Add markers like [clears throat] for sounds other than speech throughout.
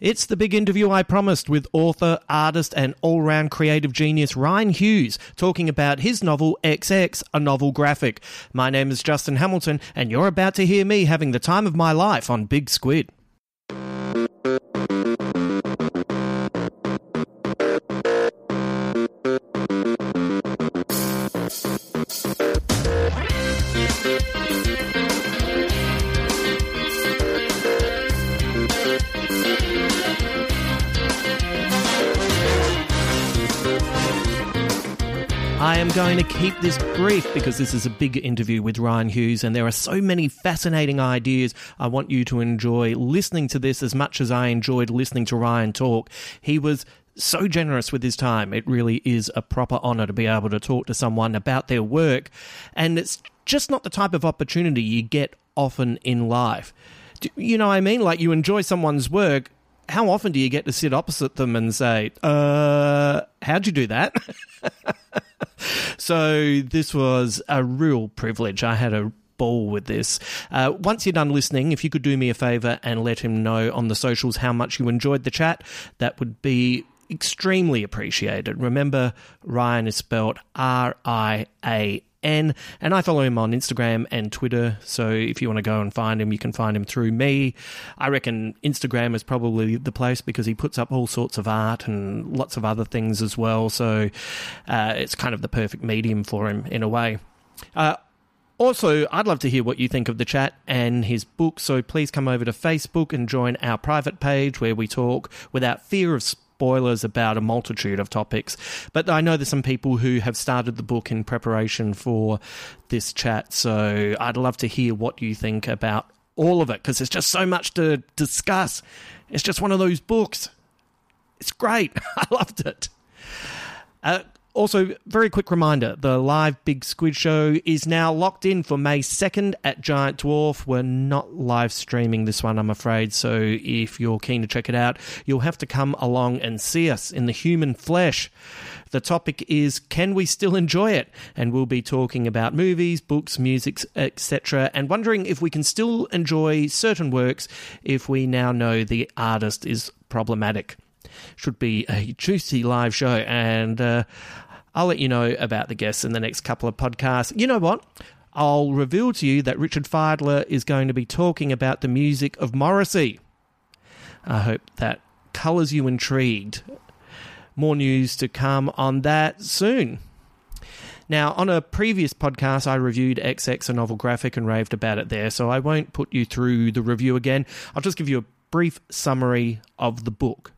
It's the big interview I promised with author, artist, and all round creative genius Rian Hughes talking about his novel XX, a novel graphic. My name is Justin Hamilton, and you're about to hear me having the time of my life on Big Squid. I am going to keep this brief because this is a big interview with Rian Hughes, and there are so many fascinating ideas. I want you to enjoy listening to this as much as I enjoyed listening to Rian talk. He was so generous with his time. It really is a proper honour to be able to talk to someone about their work, and it's just not the type of opportunity you get often in life. You know what I mean? Like you enjoy someone's work. How often do you get to sit opposite them and say, uh, how'd you do that? [laughs] so this was a real privilege. I had a ball with this. Uh, once you're done listening, if you could do me a favor and let him know on the socials how much you enjoyed the chat, that would be extremely appreciated. Remember, Rian is spelled R I A N, and I follow him on Instagram and Twitter. So if you want to go and find him, you can find him through me. I reckon Instagram is probably the place because he puts up all sorts of art and lots of other things as well. So uh, it's kind of the perfect medium for him in a way. Uh, also, I'd love to hear what you think of the chat and his book, so please come over to Facebook and join our private page where we talk without fear of spoilers about a multitude of topics. But I know there's some people who have started the book in preparation for this chat, so I'd love to hear what you think about all of it because there's just so much to discuss. It's just one of those books. It's great. [laughs] I loved it. Uh, also, very quick reminder the live Big Squid Show is now locked in for May 2nd at Giant Dwarf. We're not live streaming this one, I'm afraid, so if you're keen to check it out, you'll have to come along and see us in the human flesh. The topic is Can we still enjoy it? And we'll be talking about movies, books, music, etc., and wondering if we can still enjoy certain works if we now know the artist is problematic should be a juicy live show, and uh, I'll let you know about the guests in the next couple of podcasts. You know what? I'll reveal to you that Richard Fidler is going to be talking about the music of Morrissey. I hope that colours you intrigued. More news to come on that soon. Now, on a previous podcast, I reviewed XX, a novel graphic, and raved about it there, so I won't put you through the review again. I'll just give you a brief summary of the book.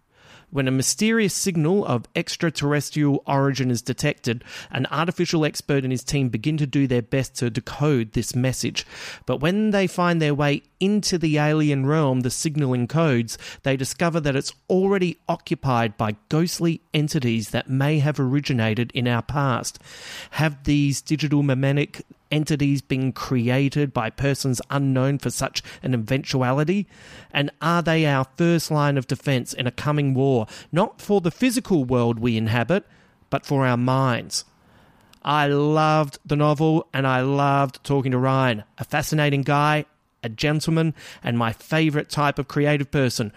When a mysterious signal of extraterrestrial origin is detected, an artificial expert and his team begin to do their best to decode this message. But when they find their way into the alien realm the signal encodes, they discover that it's already occupied by ghostly entities that may have originated in our past. Have these digital memetic entities being created by persons unknown for such an eventuality? And are they our first line of defense in a coming war, not for the physical world we inhabit, but for our minds? I loved the novel and I loved talking to Rian, a fascinating guy, a gentleman, and my favourite type of creative person,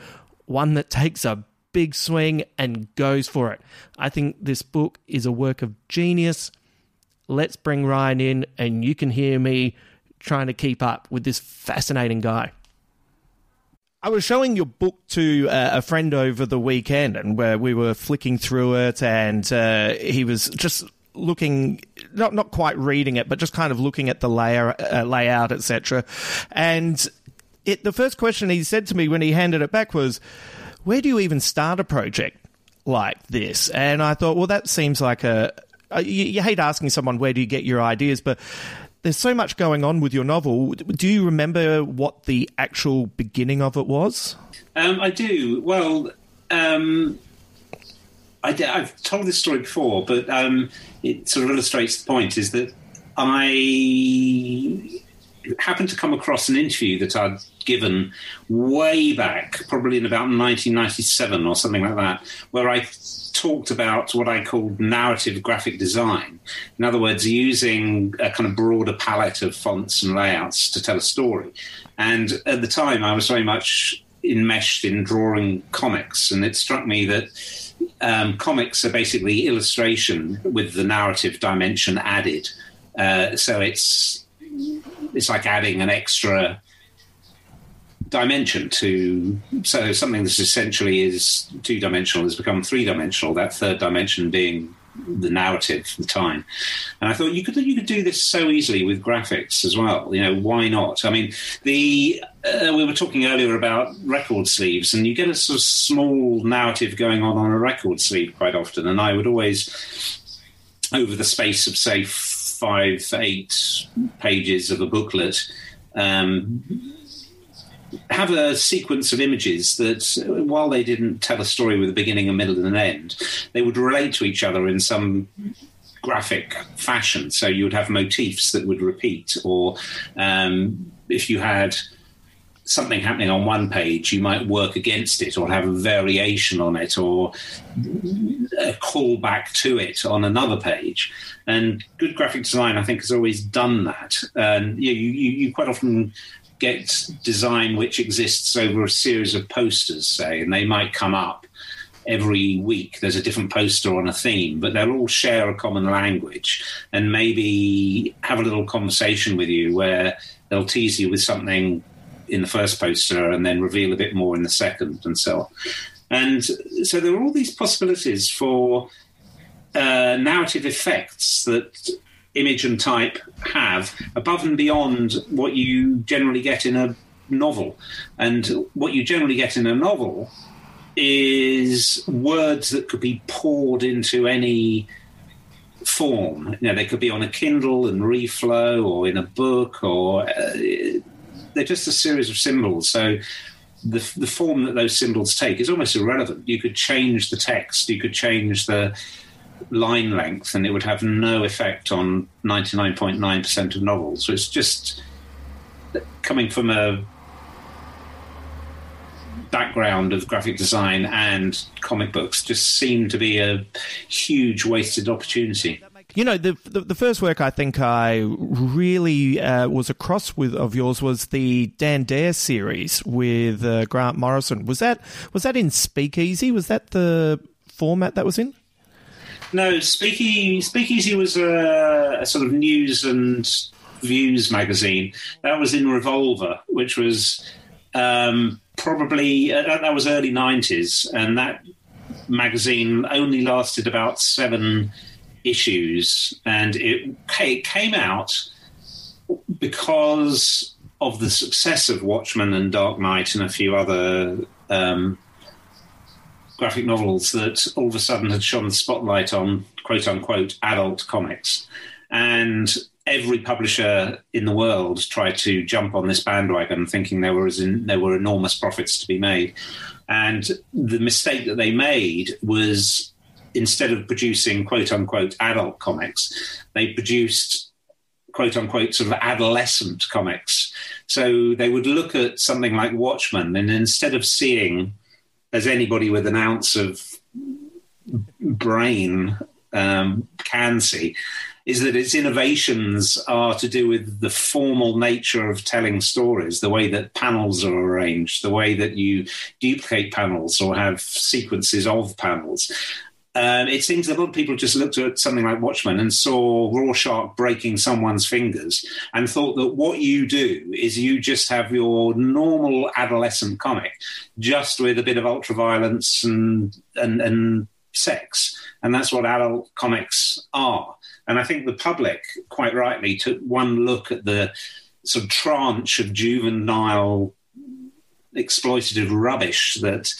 one that takes a big swing and goes for it. I think this book is a work of genius. Let's bring Rian in, and you can hear me trying to keep up with this fascinating guy. I was showing your book to uh, a friend over the weekend, and where we were flicking through it, and uh, he was just looking not not quite reading it, but just kind of looking at the layer uh, layout, etc. And it the first question he said to me when he handed it back was, "Where do you even start a project like this?" And I thought, well, that seems like a you, you hate asking someone where do you get your ideas, but there's so much going on with your novel. Do you remember what the actual beginning of it was? Um, I do. Well, um, I have told this story before, but um, it sort of illustrates the point is that I happened to come across an interview that I'd given way back, probably in about 1997 or something like that, where I talked about what I called narrative graphic design. In other words, using a kind of broader palette of fonts and layouts to tell a story. And at the time, I was very much enmeshed in drawing comics, and it struck me that um, comics are basically illustration with the narrative dimension added. Uh, so it's it's like adding an extra dimension to so something that's essentially is two dimensional has become three dimensional. That third dimension being the narrative, the time. And I thought you could you could do this so easily with graphics as well. You know, why not? I mean, the uh, we were talking earlier about record sleeves, and you get a sort of small narrative going on on a record sleeve quite often. And I would always, over the space of say five, eight pages of a booklet. Um, have a sequence of images that, while they didn't tell a story with a beginning, a middle, and an end, they would relate to each other in some graphic fashion. So you would have motifs that would repeat, or um, if you had something happening on one page, you might work against it or have a variation on it or a callback to it on another page. And good graphic design, I think, has always done that. And you, you, you quite often get design which exists over a series of posters, say, and they might come up every week. There's a different poster on a theme, but they'll all share a common language and maybe have a little conversation with you where they'll tease you with something in the first poster and then reveal a bit more in the second and so on. And so there are all these possibilities for uh, narrative effects that image and type have above and beyond what you generally get in a novel. And what you generally get in a novel is words that could be poured into any form. You know, they could be on a Kindle and reflow or in a book or uh, they're just a series of symbols. So the, the form that those symbols take is almost irrelevant. You could change the text, you could change the line length, and it would have no effect on 99.9% of novels. So it's just coming from a background of graphic design and comic books just seemed to be a huge wasted opportunity. You know, the, the, the first work I think I really uh, was across with of yours was the Dan Dare series with uh, Grant Morrison. Was that was that in Speakeasy? Was that the format that was in? No, Speakeasy, Speakeasy was a, a sort of news and views magazine. That was in Revolver, which was um, probably uh, that was early nineties, and that magazine only lasted about seven issues, and it, came out because of the success of Watchmen and Dark Knight and a few other um, graphic novels that all of a sudden had shone the spotlight on quote unquote adult comics. And every publisher in the world tried to jump on this bandwagon, thinking there was in, there were enormous profits to be made. And the mistake that they made was instead of producing quote unquote adult comics, they produced quote unquote sort of adolescent comics. So they would look at something like Watchmen, and instead of seeing as anybody with an ounce of brain um, can see, is that its innovations are to do with the formal nature of telling stories, the way that panels are arranged, the way that you duplicate panels or have sequences of panels. Um, it seems that a lot of people just looked at something like Watchmen and saw Rorschach breaking someone's fingers and thought that what you do is you just have your normal adolescent comic, just with a bit of ultraviolence and and, and sex, and that's what adult comics are. And I think the public, quite rightly, took one look at the sort of tranche of juvenile exploitative rubbish that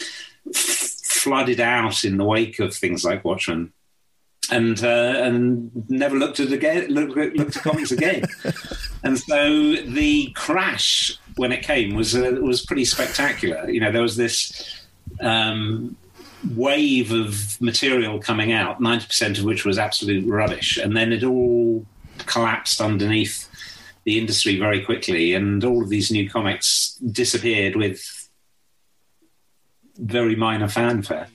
flooded out in the wake of things like Watchmen. And uh, and never looked at again looked, looked at comics again, [laughs] and so the crash when it came was uh, was pretty spectacular. You know, there was this um, wave of material coming out, 90% of which was absolute rubbish. And then it all collapsed underneath the industry very quickly. And all of these new comics disappeared with very minor fanfare.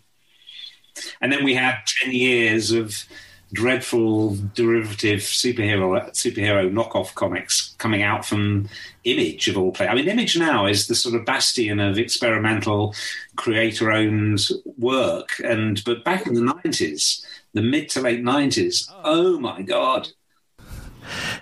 And then we had 10 years of dreadful derivative superhero superhero knockoff comics coming out from Image of all play. I mean, Image now is the sort of bastion of experimental creator-owned work, and but back in the nineties, the mid to late nineties, oh my god.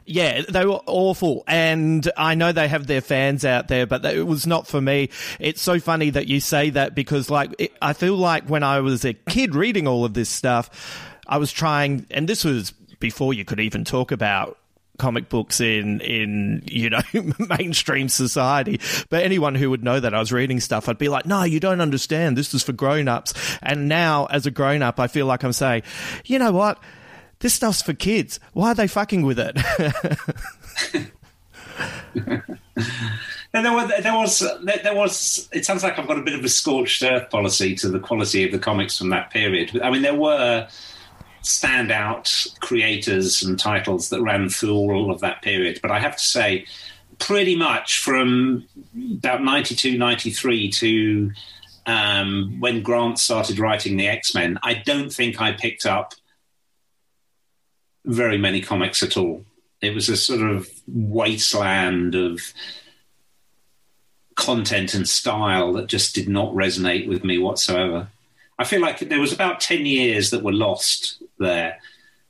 Yeah, they were awful. And I know they have their fans out there, but it was not for me. It's so funny that you say that because, like, it, I feel like when I was a kid reading all of this stuff, I was trying, and this was before you could even talk about comic books in in you know [laughs] mainstream society but anyone who would know that I was reading stuff I'd be like no you don't understand this is for grown-ups and now as a grown-up I feel like I'm saying you know what this stuff's for kids why are they fucking with it [laughs] And there was, there was, there was. It sounds like I've got a bit of a scorched earth policy to the quality of the comics from that period. I mean, there were standout creators and titles that ran through all of that period. But I have to say, pretty much from about 92, 93 to um, when Grant started writing the X Men, I don't think I picked up very many comics at all. It was a sort of wasteland of content and style that just did not resonate with me whatsoever. I feel like there was about 10 years that were lost there.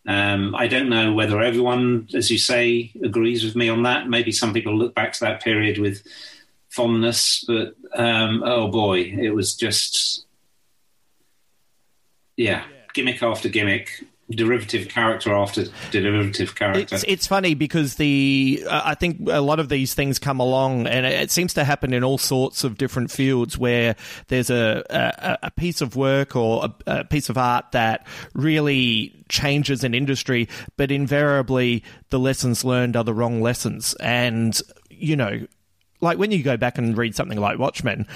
Um, I don't know whether everyone, as you say, agrees with me on that. Maybe some people look back to that period with fondness, but um, oh boy, it was just, yeah, gimmick after gimmick, derivative character after derivative character. It's, it's funny because the uh, I think a lot of these things come along, and it, it, seems to happen in all sorts of different fields where there's a a, a piece of work or a, a, piece of art that really changes an industry, but invariably the lessons learned are the wrong lessons, and you know. Like when you go back and read something like Watchmen,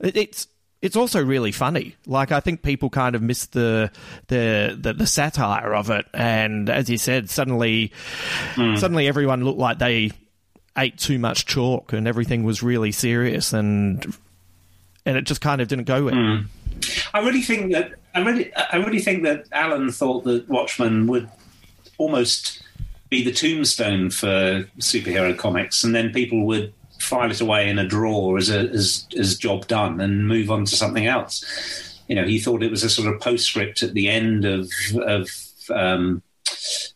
it, it's it's also really funny. Like I think people kind of miss the the the, the satire of it, and as you said, suddenly mm. suddenly everyone looked like they ate too much chalk, and everything was really serious, and and it just kind of didn't go with. Mm. I really think that I really I really think that Alan thought that Watchmen would almost be the tombstone for superhero comics, and then people would file it away in a drawer as a as as job done and move on to something else. You know, he thought it was a sort of postscript at the end of of um,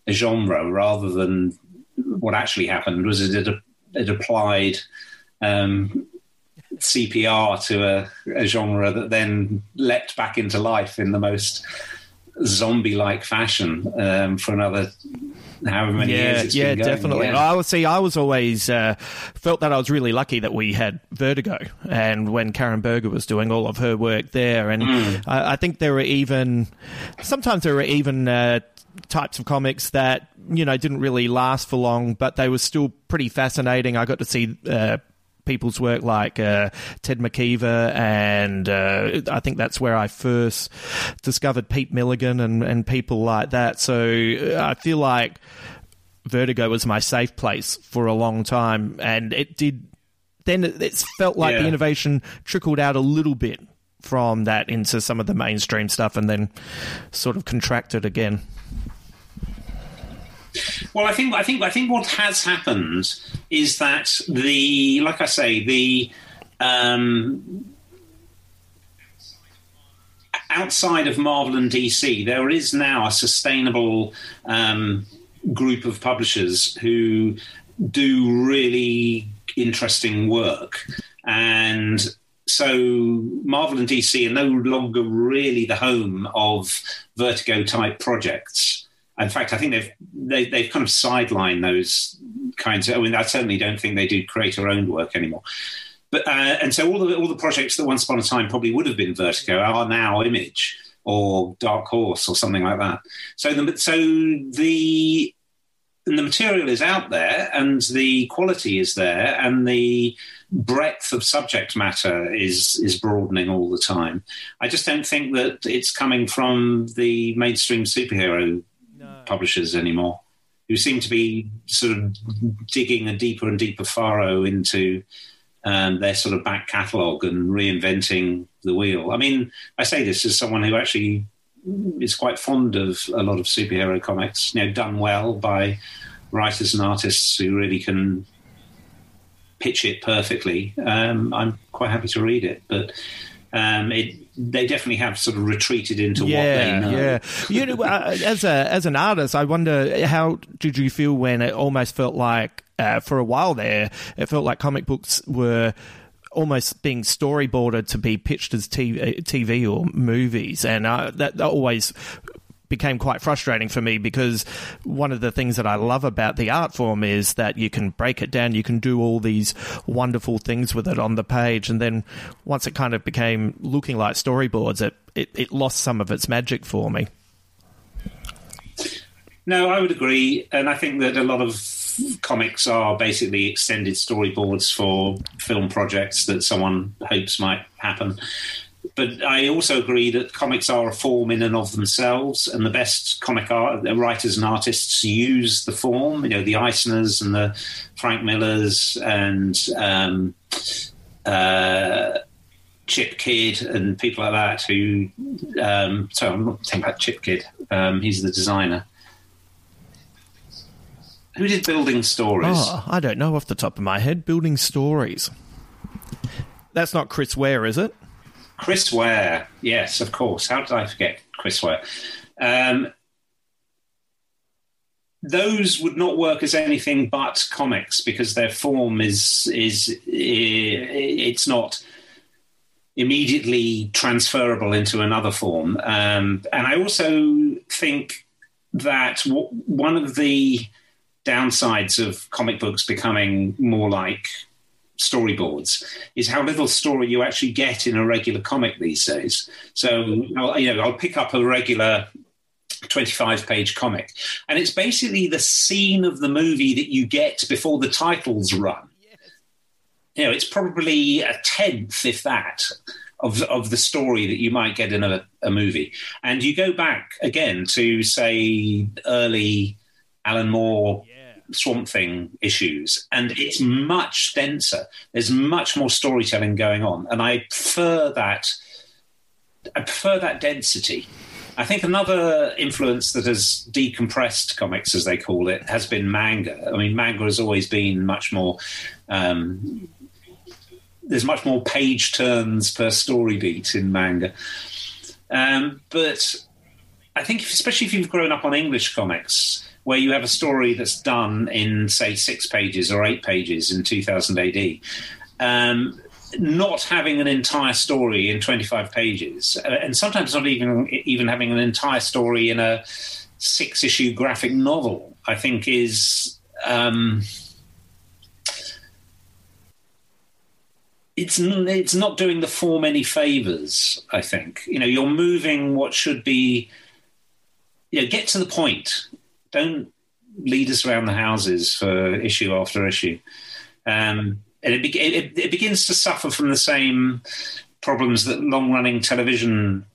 a genre rather than what actually happened was it it, applied um, CPR to a, a, genre that then leapt back into life in the most zombie-like fashion um, for another however many yeah, years it's yeah, going. definitely. Yeah. I would see. I was always uh, felt that I was really lucky that we had Vertigo, and when Karen Berger was doing all of her work there, and mm. I, I, think there were even sometimes there were even. Uh, types of comics that you know didn't really last for long, but they were still pretty fascinating. I got to see uh, people's work like uh, Ted McKeever, and uh, I think that's where I first discovered Pete Milligan and, and people like that. So uh, I feel like Vertigo was my safe place for a long time, and it did. Then it, it felt like Yeah. the innovation trickled out a little bit from that into some of the mainstream stuff, and then sort of contracted again. Well, I think I think I think what has happened is that the, like I say, the um, outside of Marvel and DC, there is now a sustainable um, group of publishers who do really interesting work, and so Marvel and DC are no longer really the home of Vertigo type projects. In fact, I think they've they, they've kind of sidelined those kinds of. I mean, I certainly don't think they do creator-owned work anymore. But uh, and so all the all the projects that once upon a time probably would have been Vertigo are now Image or Dark Horse or something like that. So the so the and the material is out there and the quality is there and the breadth of subject matter is is broadening all the time. I just don't think that it's coming from the mainstream superhero publishers anymore, who seem to be sort of digging a deeper and deeper furrow into um, their sort of back catalogue and reinventing the wheel. I mean, I say this as someone who actually is quite fond of a lot of superhero comics, you know, done well by writers and artists who really can pitch it perfectly. Um, I'm quite happy to read it, but um, it, they definitely have sort of retreated into what they know. Yeah, you know, uh, as a as an artist, I wonder how did you feel when it almost felt like uh, for a while there, it felt like comic books were almost being storyboarded to be pitched as TV, TV or movies, and uh, that, that always became quite frustrating for me because one of the things that I love about the art form is that you can break it down, you can do all these wonderful things with it on the page, and then once it kind of became looking like storyboards, it, it, it lost some of its magic for me. No, I would agree, and I think that a lot of comics are basically extended storyboards for film projects that someone hopes might happen. But I also agree that comics are a form in and of themselves, and the best comic art, writers and artists use the form. You know, the Eisners and the Frank Millers and um, uh, Chip Kidd and people like that. Who, um, sorry, I'm not thinking about Chip Kidd. Um, he's the designer. Who did Building Stories? Oh, I don't know off the top of my head. Building stories. That's not Chris Ware, is it? Chris Ware, yes, of course. How did I forget Chris Ware? Um, those would not work as anything but comics because their form is is it's not immediately transferable into another form. Um, and I also think that w- one of the downsides of comic books becoming more like storyboards is how little story you actually get in a regular comic these days. So, I'll, you know, I'll pick up a regular 25 page comic, and it's basically the scene of the movie that you get before the titles run. You know, it's probably a tenth, if that, of, of the story that you might get in a, a movie. And you go back again to, say, early Alan Moore Swamp Thing issues, and it's much denser. There's much more storytelling going on, and I prefer that. I prefer that density. I think another influence that has decompressed comics, as they call it, has been manga. I mean, manga has always been much more. Um, there's much more page turns per story beat in manga, um, but I think, especially if you've grown up on English comics, where you have a story that's done in, say, six pages or eight pages in 2000 AD, um, not having an entire story in 25 pages, uh, and sometimes not even even having an entire story in a six issue graphic novel, I think is. Um, it's it's not doing the form any favors. I think you know you're moving what should be. You know, get to the point. Don't lead us around the houses for issue after issue. Um, and it, it, it begins to suffer from the same problems that long-running television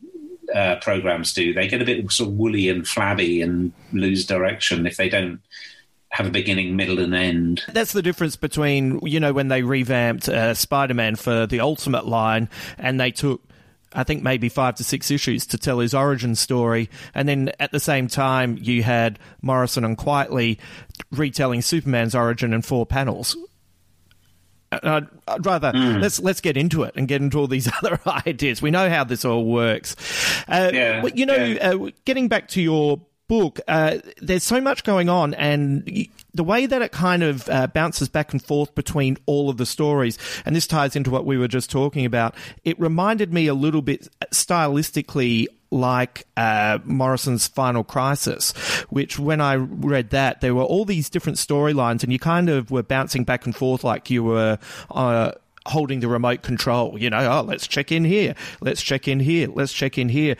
uh, programs do. They get a bit sort of woolly and flabby and lose direction if they don't have a beginning, middle, and end. That's the difference between, you know, when they revamped uh, Spider Man for the Ultimate line and they took. I think maybe five to six issues to tell his origin story. And then at the same time, you had Morrison and Quietly retelling Superman's origin in four panels. I'd, I'd rather mm. let's let's get into it and get into all these [laughs] other [laughs] ideas. We know how this all works. Uh, yeah, you know, yeah. uh, getting back to your book, uh, there's so much going on, and the way that it kind of uh, bounces back and forth between all of the stories, and this ties into what we were just talking about, it reminded me a little bit stylistically like uh, Morrison's Final Crisis, which when I read that, there were all these different storylines, and you kind of were bouncing back and forth like you were. Uh, holding the remote control, you know, oh, let's check in here, let's check in here, let's check in here.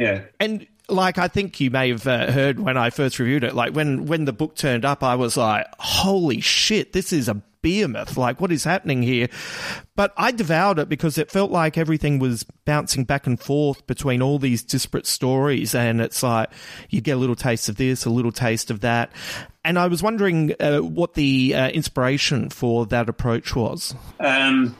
Yeah. And like I think you may have uh, heard when I first reviewed it, like when when the book turned up, I was like, "Holy shit, this is a behemoth! Like, what is happening here?" But I devoured it because it felt like everything was bouncing back and forth between all these disparate stories, and it's like you get a little taste of this, a little taste of that. And I was wondering uh, what the uh, inspiration for that approach was. Um,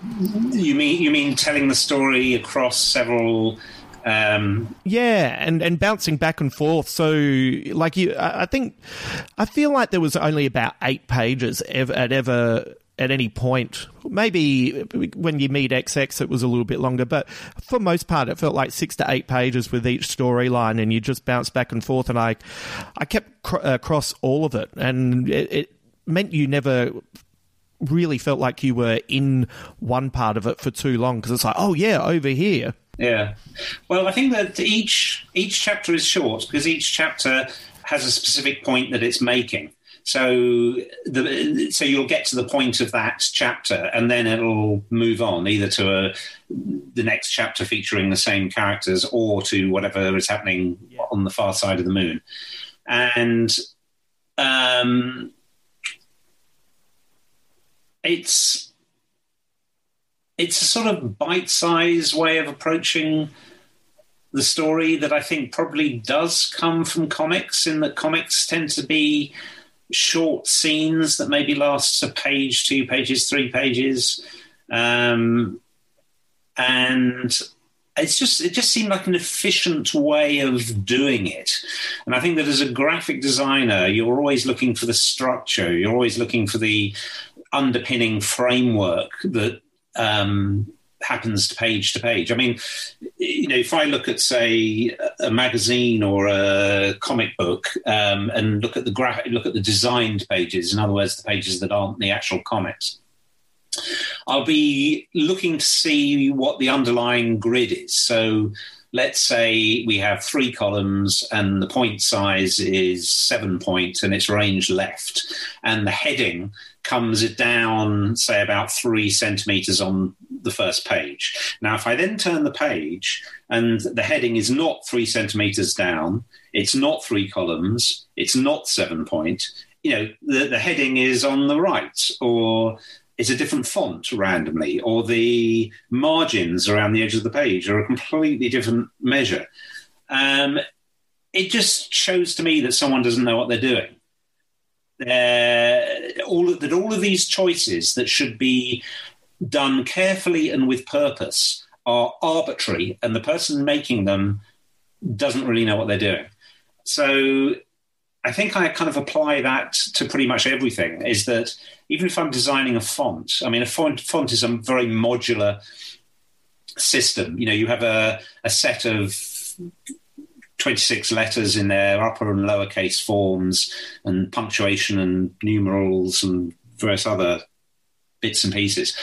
you mean you mean telling the story across several um, yeah, and, and bouncing back and forth. So, like you, I think, I feel like there was only about eight pages ever, at ever at any point. Maybe when you meet XX, it was a little bit longer, but for most part, it felt like six to eight pages with each storyline, and you just bounce back and forth. And I, I kept cr- across all of it, and it, it meant you never really felt like you were in one part of it for too long because it's like, oh yeah, over here. Yeah. Well, I think that each each chapter is short because each chapter has a specific point that it's making. So the so you'll get to the point of that chapter, and then it'll move on either to a the next chapter featuring the same characters, or to whatever is happening yeah. on the far side of the moon. And um, it's it's a sort of bite-sized way of approaching the story that I think probably does come from comics, in that comics tend to be short scenes that maybe lasts a page, two pages, three pages, um, and it's just it just seemed like an efficient way of doing it. And I think that as a graphic designer, you're always looking for the structure, you're always looking for the underpinning framework that um, happens to page to page. I mean, you know, if I look at say a magazine or a comic book um, and look at the gra- look at the designed pages, in other words, the pages that aren't the actual comics. I'll be looking to see what the underlying grid is. So let's say we have three columns and the point size is seven points point and it's range left, and the heading comes it down, say, about three centimeters on the first page. Now, if I then turn the page and the heading is not three centimeters down, it's not three columns, it's not seven point, you know, the, the heading is on the right or it's a different font randomly, or the margins around the edge of the page are a completely different measure. Um, it just shows to me that someone doesn't know what they're doing uh, that all of these choices that should be done carefully and with purpose are arbitrary, and the person making them doesn't really know what they're doing. So I think I kind of apply that to pretty much everything. Is that even if I'm designing a font, I mean, a font, font is a very modular system. You know, you have a, a set of 26 letters in their upper and lowercase forms and punctuation and numerals and various other bits and pieces.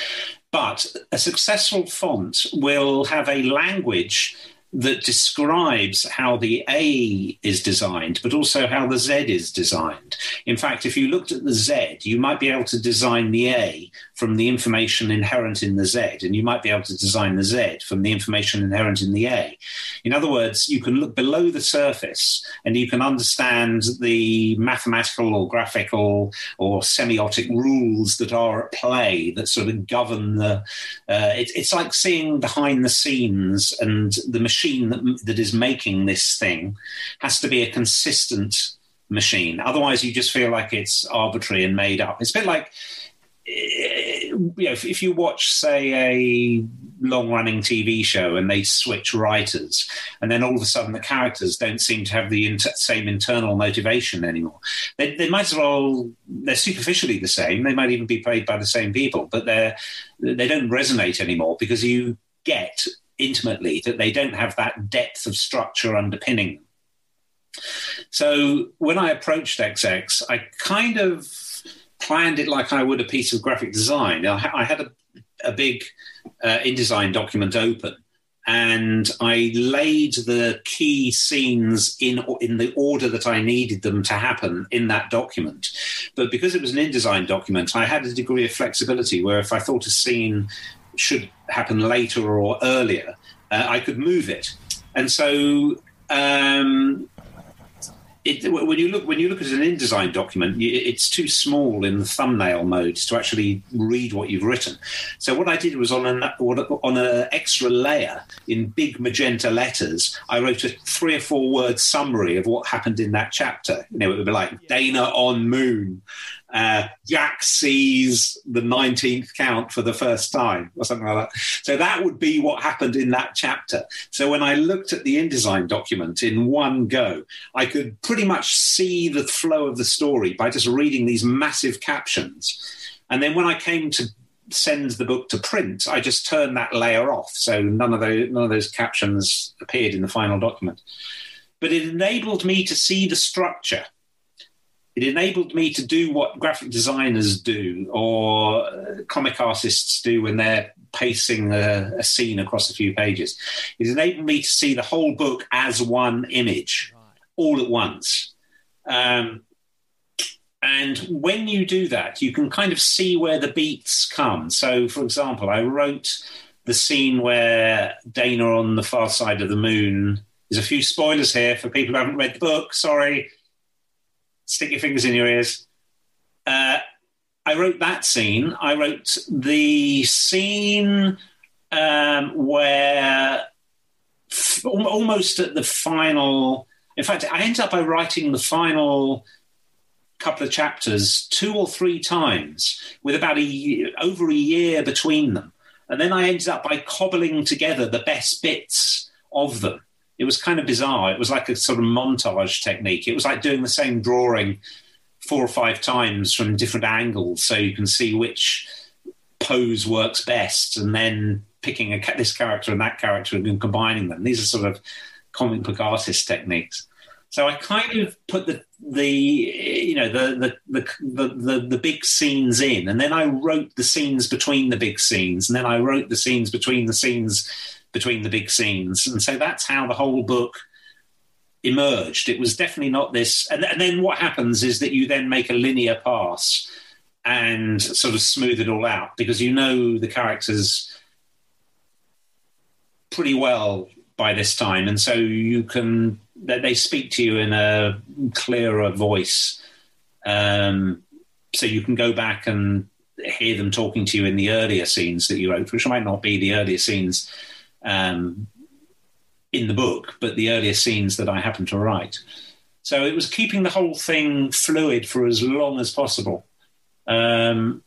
But a successful font will have a language that describes how the A is designed, but also how the Z is designed. In fact, if you looked at the Z, you might be able to design the A from the information inherent in the Z, and you might be able to design the Z from the information inherent in the A. In other words, you can look below the surface and you can understand the mathematical or graphical or semiotic rules that are at play that sort of govern the. Uh, it, it's like seeing behind the scenes and the machine machine that, that is making this thing has to be a consistent machine. Otherwise, you just feel like it's arbitrary and made up. It's a bit like eh, you know, if, if, you watch, say, a long running TV show and they switch writers, and then all of a sudden the characters don't seem to have the inter- same internal motivation anymore, they, they, might as well, they're superficially the same. They might even be played by the same people, but they're, they don't resonate anymore because you get intimately that they don't have that depth of structure underpinning them. So when I approached XX, I kind of planned it like I would a piece of graphic design. I, had a, a big uh, InDesign document open, and I laid the key scenes in in the order that I needed them to happen in that document. But because it was an InDesign document, I had a degree of flexibility where if I thought a scene should happen later or earlier, uh, I could move it. And so um, it, when you look when you look at an InDesign document, it's too small in the thumbnail modes to actually read what you've written. So what I did was on an on an extra layer in big magenta letters, I wrote a three or four word summary of what happened in that chapter. You know, it would be like Dana on Moon, uh, Jack sees the 19th count for the first time, or something like that. So that would be what happened in that chapter. So when I looked at the InDesign document in one go, I could pretty much see the flow of the story by just reading these massive captions. And then when I came to send the book to print, I just turned that layer off. So none of those, none of those captions appeared in the final document. But it enabled me to see the structure it enabled me to do what graphic designers do or uh, comic artists do when they're pacing a, a, scene across a few pages. It enabled me to see the whole book as one image, all at once. Um, and when you do that, you can kind of see where the beats come. So, for example, I wrote the scene where Dana on the far side of the moon. There's a few spoilers here for people who haven't read the book. Sorry stick your fingers in your ears. Uh, I wrote that scene. I wrote the scene um, where f- almost at the final. In fact, I ended up by writing the final couple of chapters two or three times with about a year, over a year between them. And then I ended up by cobbling together the best bits of them it was kind of bizarre. It was like a sort of montage technique. It was like doing the same drawing four or five times from different angles so you can see which pose works best and then picking a, this character and that character and combining them. These are sort of comic book artist techniques. So I kind of put the the you know the the, the the the big scenes in, and then I wrote the scenes between the big scenes, and then I wrote the scenes between the scenes between the big scenes. And so that's how the whole book emerged. It was definitely not this. And, and then what happens is that you then make a linear pass and sort of smooth it all out because you know the characters pretty well by this time. And so you can, they speak to you in a clearer voice. Um, so you can go back and hear them talking to you in the earlier scenes that you wrote, which might not be the earlier scenes um, in the book, but the earlier scenes that I happened to write. So it was keeping the whole thing fluid for as long as possible. Um,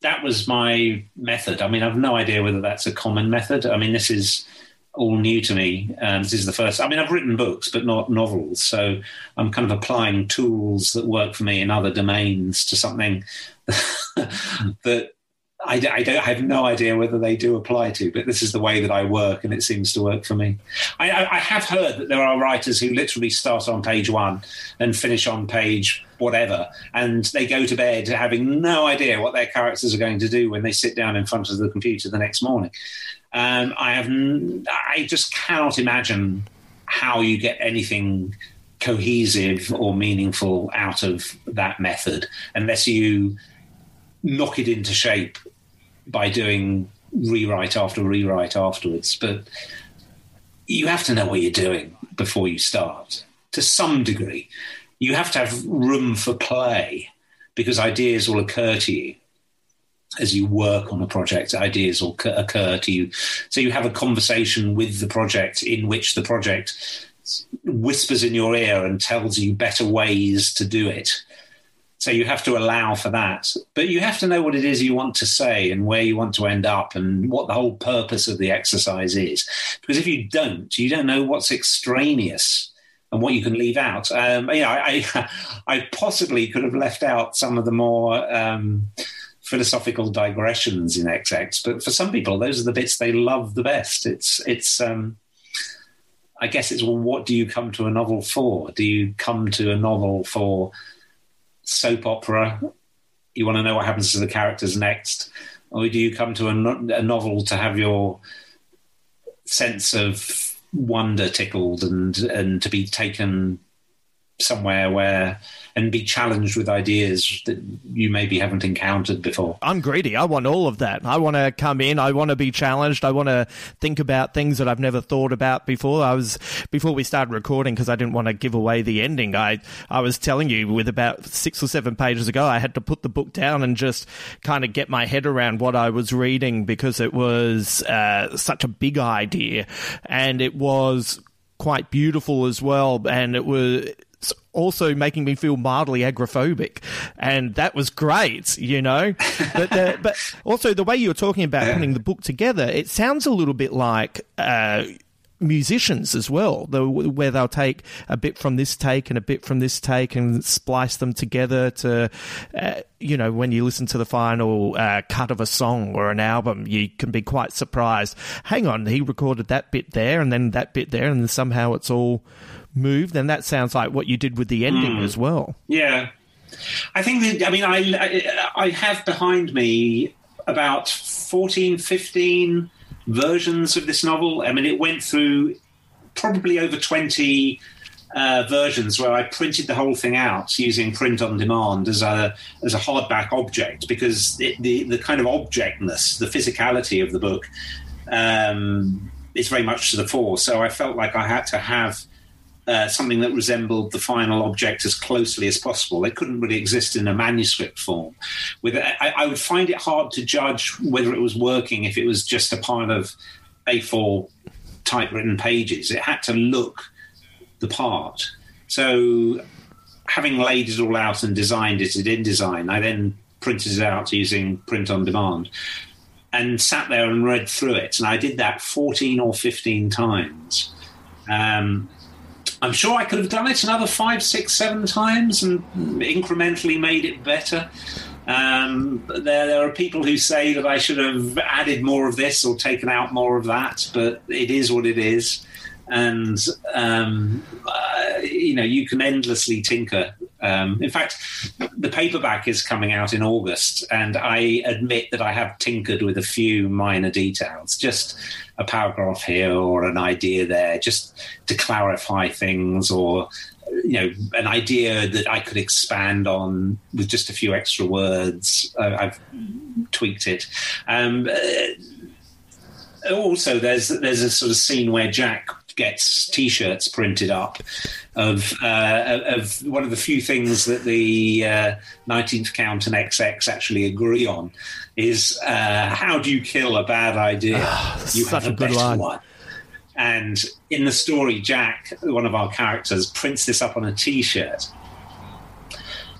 that was my method. I mean, I've no idea whether that's a common method. I mean, this is all new to me. This is the first. I mean, I've written books, but not novels. So I'm kind of applying tools that work for me in other domains to something [laughs] that I, I, don't, I have no idea whether they do apply to, but this is the way that I work, and it seems to work for me. I, I, have heard that there are writers who literally start on page one and finish on page whatever, and they go to bed having no idea what their characters are going to do when they sit down in front of the computer the next morning. Um, I have, I just cannot imagine how you get anything cohesive or meaningful out of that method unless you knock it into shape by doing rewrite after rewrite afterwards. But you have to know what you're doing before you start to some degree. You have to have room for play because ideas will occur to you as you work on a project. Ideas will occur to you. So you have a conversation with the project in which the project whispers in your ear and tells you better ways to do it. So you have to allow for that. But you have to know what it is you want to say and where you want to end up and what the whole purpose of the exercise is. Because if you don't, you don't know what's extraneous and what you can leave out. Um, you know, I, I, [laughs] I, possibly could have left out some of the more um, philosophical digressions in XX, but for some people, those are the bits they love the best. It's it's. Um, I guess it's well, what do you come to a novel for? Do you come to a novel for soap opera? You want to know what happens to the characters next, or do you come to a, no- a novel to have your sense of wonder tickled and and to be taken somewhere where and be challenged with ideas that you maybe haven't encountered before. I'm greedy. I want all of that. I want to come in. I want to be challenged. I want to think about things that I've never thought about before. I was before we started recording because I didn't want to give away the ending. I I was telling you with about six or seven pages ago, I had to put the book down and just kind of get my head around what I was reading because it was uh, such a big idea and it was quite beautiful as well and it was also making me feel mildly agoraphobic, and that was great, you know. but, the, [laughs] but also the way you were talking about putting the book together, it sounds a little bit like. Uh, musicians as well, the, where they'll take a bit from this take and a bit from this take and splice them together to, uh, you know, when you listen to the final uh, cut of a song or an album, you can be quite surprised. Hang on, he recorded that bit there and then that bit there, and then somehow it's all move, then that sounds like what you did with the ending mm. as well. Yeah. I think that, I mean, I, I have behind me about 14, 15 versions of this novel. I mean, it went through probably over 20 uh, versions where I printed the whole thing out using print on demand as a as a hardback object because it, the the kind of objectness, the physicality of the book, um, is very much to the fore. So I felt like I had to have uh, something that resembled the final object as closely as possible. It couldn't really exist in a manuscript form. With I, I, would find it hard to judge whether it was working if it was just a pile of A4 typewritten pages. It had to look the part. So, having laid it all out and designed it in InDesign, I then printed it out using print on demand and sat there and read through it. And I did that 14 or 15 times. Um, I'm sure I could have done it another five, six, seven times and incrementally made it better. Um, there, there are people who say that I should have added more of this or taken out more of that, but it is what it is. And, um, uh, you know, you can endlessly tinker. Um, in fact, the paperback is coming out in August, and I admit that I have tinkered with a few minor details, just a paragraph here or an idea there, just to clarify things or you know an idea that I could expand on with just a few extra words. Uh, I've tweaked it. Um, uh, also, there's there's a sort of scene where Jack gets T-shirts printed up of uh, of one of the few things that the uh, Nineteenth Count and XX actually agree on is uh, how do you kill a bad idea? Oh, you have a, a good line. one. And in the story, Jack, one of our characters, prints this up on a T-shirt.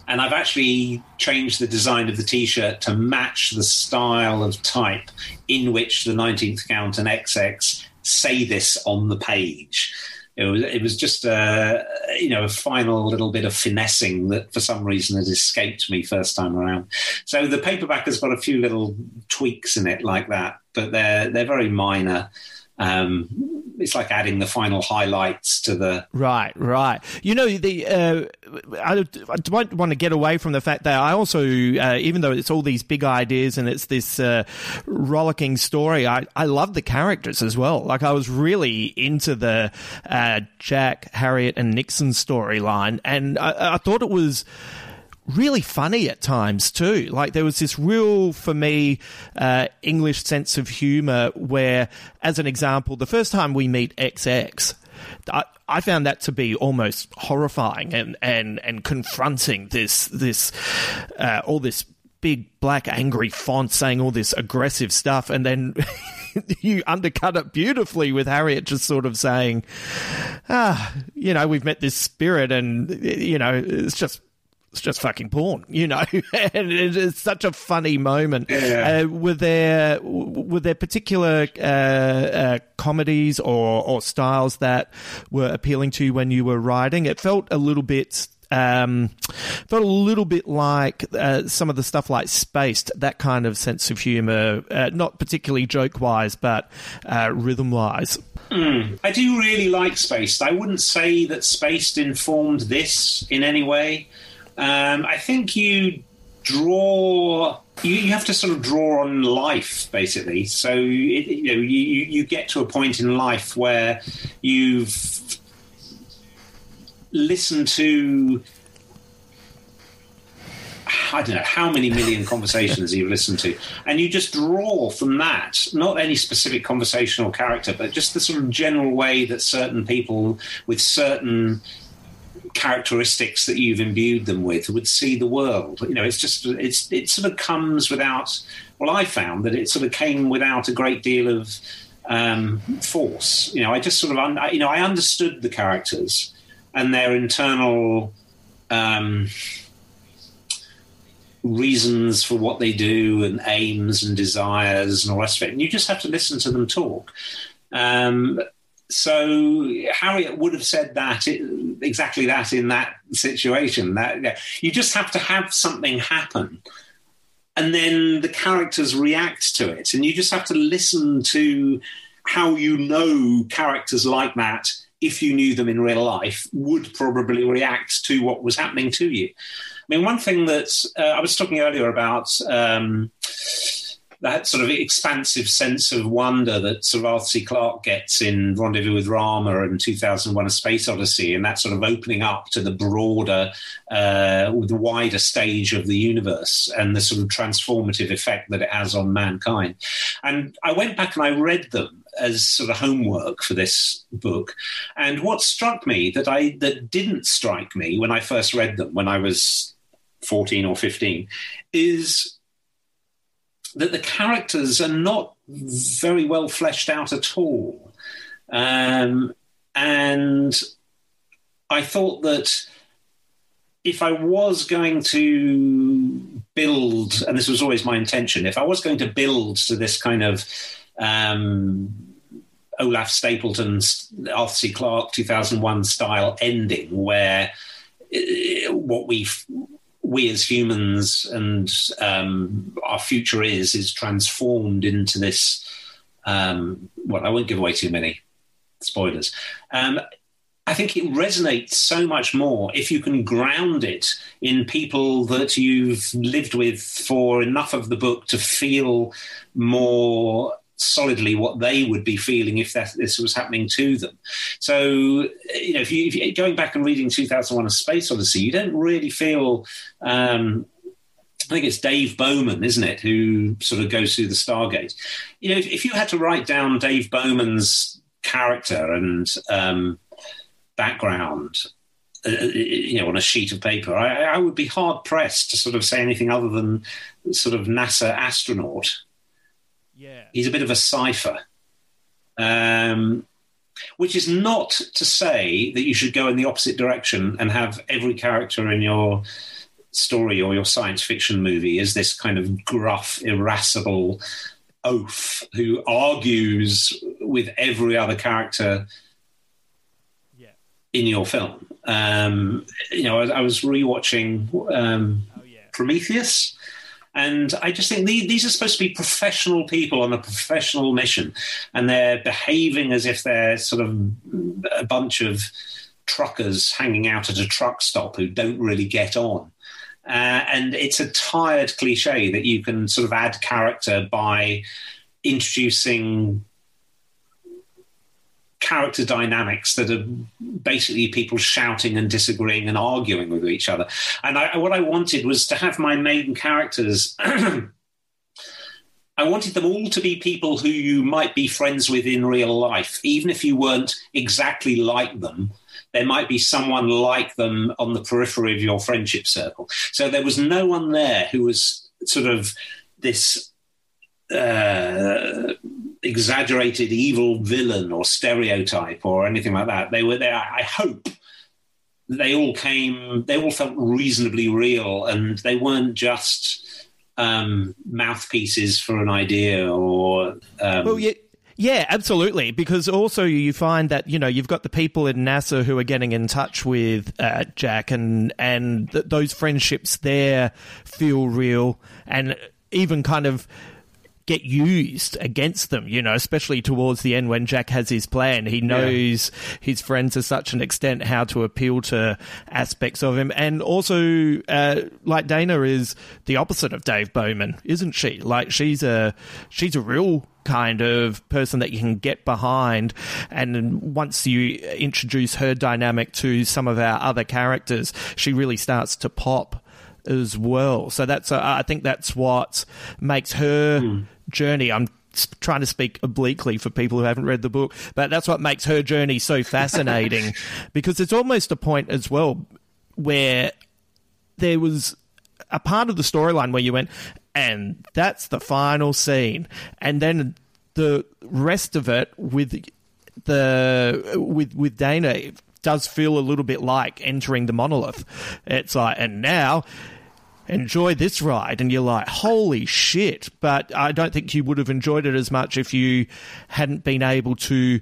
And I've actually changed the design of the T-shirt to match the style of type in which the 19th Count and XX say this on the page. It was, it was just a you know a final little bit of finessing that for some reason had escaped me first time around. So the paperback has got a few little tweaks in it like that, but they're they're very minor. Um, it's like adding the final highlights to the right, right. You know, the uh, I, I don't want to get away from the fact that I also, uh, even though it's all these big ideas and it's this uh, rollicking story, I I love the characters as well. Like I was really into the uh, Jack, Harriet, and Nixon storyline, and I, I thought it was really funny at times too. Like there was this real, for me, uh, English sense of humor where, as an example, the first time we meet XX, I, I found that to be almost horrifying and, and, and confronting this, this, uh, all this big black angry font saying all this aggressive stuff, and then [laughs] you undercut it beautifully with Harriet just sort of saying, ah, you know, we've met this spirit, and you know, it's just it's just fucking porn, you know. [laughs] and it's such a funny moment. Yeah. Uh, were there were there particular uh, uh, comedies or, or styles that were appealing to you when you were writing? It felt a little bit. Um, felt a little bit like uh, some of the stuff like Spaced, that kind of sense of humor, uh, not particularly joke wise, but uh, rhythm wise. Mm. I do really like Spaced. I wouldn't say that Spaced informed this in any way. Um, I think you draw. You, you, have to sort of draw on life, basically. So it, you know, you, you get to a point in life where you've listened to I don't know how many million conversations you've listened to, and you just draw from that, not any specific conversational character, but just the sort of general way that certain people with certain characteristics that you've imbued them with would see the world. You know, it's just it's it sort of comes without. Well, I found that it sort of came without a great deal of um, force. You know, I just sort of un, you know I understood the characters and their internal. Um, reasons for what they do and aims and desires and all of it. And you just have to listen to them talk. Um, so Harriet would have said that exactly that in that situation. That you just have to have something happen, and then the characters react to it, and you just have to listen to how you know characters like that. If you knew them in real life, would probably react to what was happening to you. I mean, one thing that uh, I was talking earlier about. Um, that sort of expansive sense of wonder that Sir Arthur C. Clarke gets in Rendezvous with Rama and 2001: A Space Odyssey, and that sort of opening up to the broader, uh, the wider stage of the universe, and the sort of transformative effect that it has on mankind. And I went back and I read them as sort of homework for this book. And what struck me that I that didn't strike me when I first read them when I was 14 or 15 is that the characters are not very well fleshed out at all. Um, and I thought that if I was going to build, and this was always my intention, if I was going to build to this kind of um, Olaf Stapledon's Arthur C. Clarke 2001 style ending, where uh, what we we as humans and um, our future is is transformed into this. Um, well, I won't give away too many spoilers. Um, I think it resonates so much more if you can ground it in people that you've lived with for enough of the book to feel more solidly what they would be feeling if that, this was happening to them. So, you know, if, you, if you going back and reading 2001: A Space Odyssey, you don't really feel. Um, I think it's Dave Bowman, isn't it, who sort of goes through the Stargate. You know, if, if you had to write down Dave Bowman's character and um, background, uh, uh you know, on a sheet of paper, I, I would be hard pressed to sort of say anything other than sort of NASA astronaut yeah. He's a bit of a cipher. Um, which is not to say that you should go in the opposite direction and have every character in your story or your science fiction movie is this kind of gruff, irascible oaf who argues with every other character yeah. in your film. Um, you know, I, I was rewatching um, oh, yeah. Prometheus and I just think these are supposed to be professional people on a professional mission, and they're behaving as if they're sort of a bunch of truckers hanging out at a truck stop who don't really get on. Uh, and it's a tired cliche that you can sort of add character by introducing character dynamics that are basically people shouting and disagreeing and arguing with each other. And I, what I wanted was to have my main characters. [clears throat] I wanted them all to be people who you might be friends with in real life, even if you weren't exactly like them. There might be someone like them on the periphery of your friendship circle. So there was no one there who was sort of this uh, exaggerated evil villain or stereotype or anything like that. They were there. I hope they all came. They all felt reasonably real, and they weren't just um, mouthpieces for an idea or. Um, well, yeah. Yeah, absolutely. Because also you find that you know you've got the people in NASA who are getting in touch with uh, Jack, and and th- those friendships there feel real, and even kind of get used against them, you know, especially towards the end when Jack has his plan. He knows yeah. his friends to such an extent how to appeal to aspects of him. And also, uh, like Dana is the opposite of Dave Bowman, isn't she? Like she's a, she's a real kind of person that you can get behind. And once you introduce her dynamic to some of our other characters, she really starts to pop as well. So that's uh, I think that's what makes her mm. Journey. I'm trying to speak obliquely for people who haven't read the book, but that's what makes her journey so fascinating [laughs] because it's almost a point as well where there was a part of the storyline where you went, and that's the final scene, and then the rest of it with the with with Dana does feel a little bit like entering the monolith. It's like, and now enjoy this ride. And you're like, holy shit. But I don't think you would have enjoyed it as much if you hadn't been able to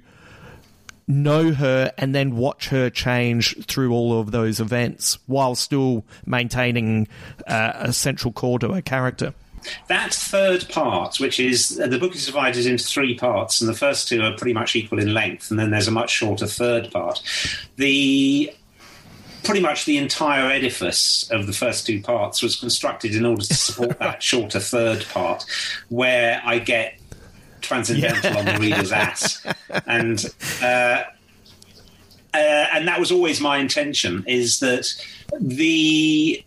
know her and then watch her change through all of those events while still maintaining uh, a central core to her character. That third part, which is uh, the book is divided into three parts, and the first two are pretty much equal in length, and then there's a much shorter third part. The pretty much the entire edifice of the first two parts was constructed in order to support [laughs] that shorter third part, where I get transcendental yeah. on the [laughs] reader's ass, and uh, uh, and that was always my intention. Is that the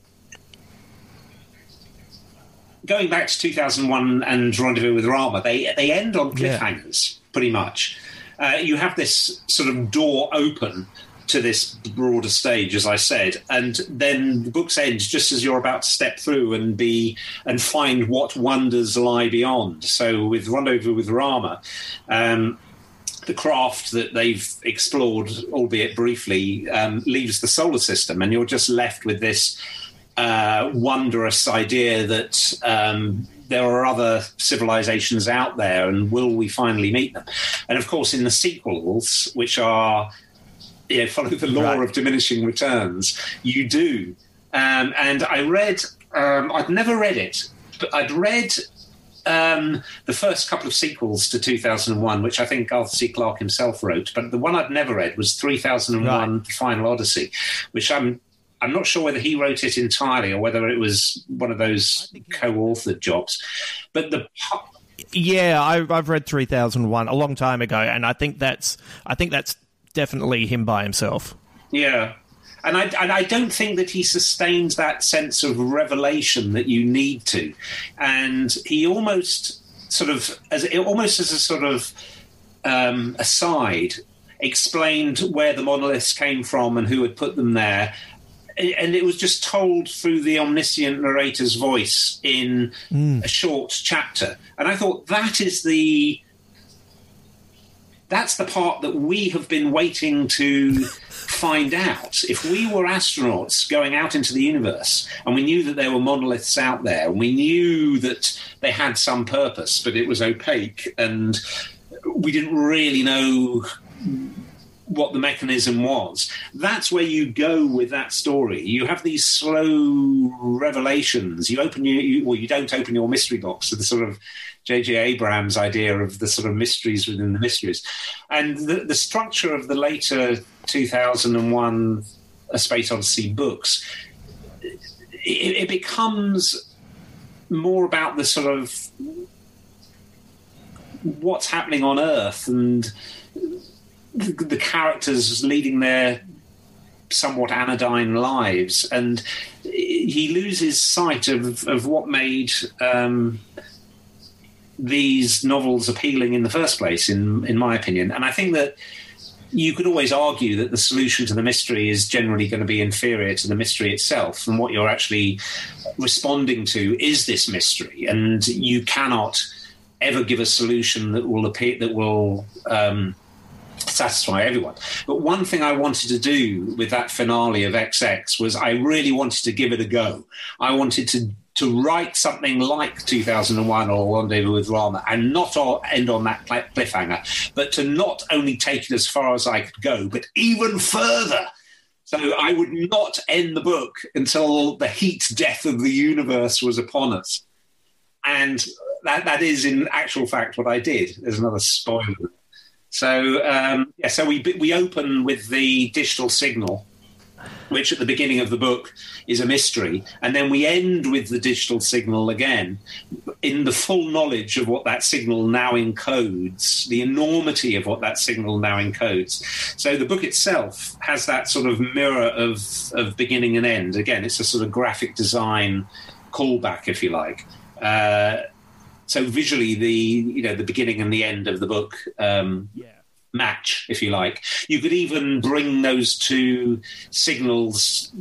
going back to 2001 and Rendezvous with Rama, they they end on cliffhangers yeah. pretty much. Uh, you have this sort of door open to this broader stage, as I said, and then the book's ends just as you're about to step through and be and find what wonders lie beyond. So with Rendezvous with Rama. Um, the craft that they've explored, albeit briefly, um, leaves the solar system, and you're just left with this uh, wondrous idea that um, there are other civilizations out there, and will we finally meet them? And of course, in the sequels, which are you know, follow the law right. of diminishing returns, you do. Um, and I read, um, I'd never read it, but I'd read um, the first couple of sequels to 2001, which I think Arthur C. Clarke himself wrote. But the one I'd never read was 3001: right. The Final Odyssey, which I'm I'm not sure whether he wrote it entirely or whether it was one of those co-authored jobs. But the yeah, I've, I've read 3001 a long time ago, and I think that's I think that's definitely him by himself. Yeah. And I, and I don't think that he sustains that sense of revelation that you need to. And he almost sort of, as almost as a sort of um, aside, explained where the monoliths came from and who had put them there. And it was just told through the omniscient narrator's voice in mm. a short chapter. And I thought that is the that's the part that we have been waiting to find out. If we were astronauts going out into the universe and we knew that there were monoliths out there and we knew that they had some purpose, but it was opaque and we didn't really know what the mechanism was. That's where you go with that story. You have these slow revelations. You open your, you, well, you don't open your mystery box to the sort of J.J. Abrams' idea of the sort of mysteries within the mysteries. And the, the structure of the later 2001 A Space Odyssey books, it, it becomes more about the sort of what's happening on Earth and the, the characters leading their somewhat anodyne lives, and he loses sight of, of what made um, these novels appealing in the first place, in in my opinion. And I think that you could always argue that the solution to the mystery is generally going to be inferior to the mystery itself, and what you're actually responding to is this mystery, and you cannot ever give a solution that will appear that will um, satisfy everyone. But one thing I wanted to do with that finale of XX was I really wanted to give it a go. I wanted to to write something like 2001 or Rendezvous with Rama and not end on that cliffhanger, but to not only take it as far as I could go, but even further. So I would not end the book until the heat death of the universe was upon us. And that, that is, in actual fact, what I did. There's another spoiler. So um, yeah, so we we open with the digital signal, which at the beginning of the book is a mystery, and then we end with the digital signal again, in the full knowledge of what that signal now encodes, the enormity of what that signal now encodes. So the book itself has that sort of mirror of of beginning and end. Again, it's a sort of graphic design callback, if you like. Uh, so visually, the you know the beginning and the end of the book um, yeah. Match, if you like. You could even bring those two signals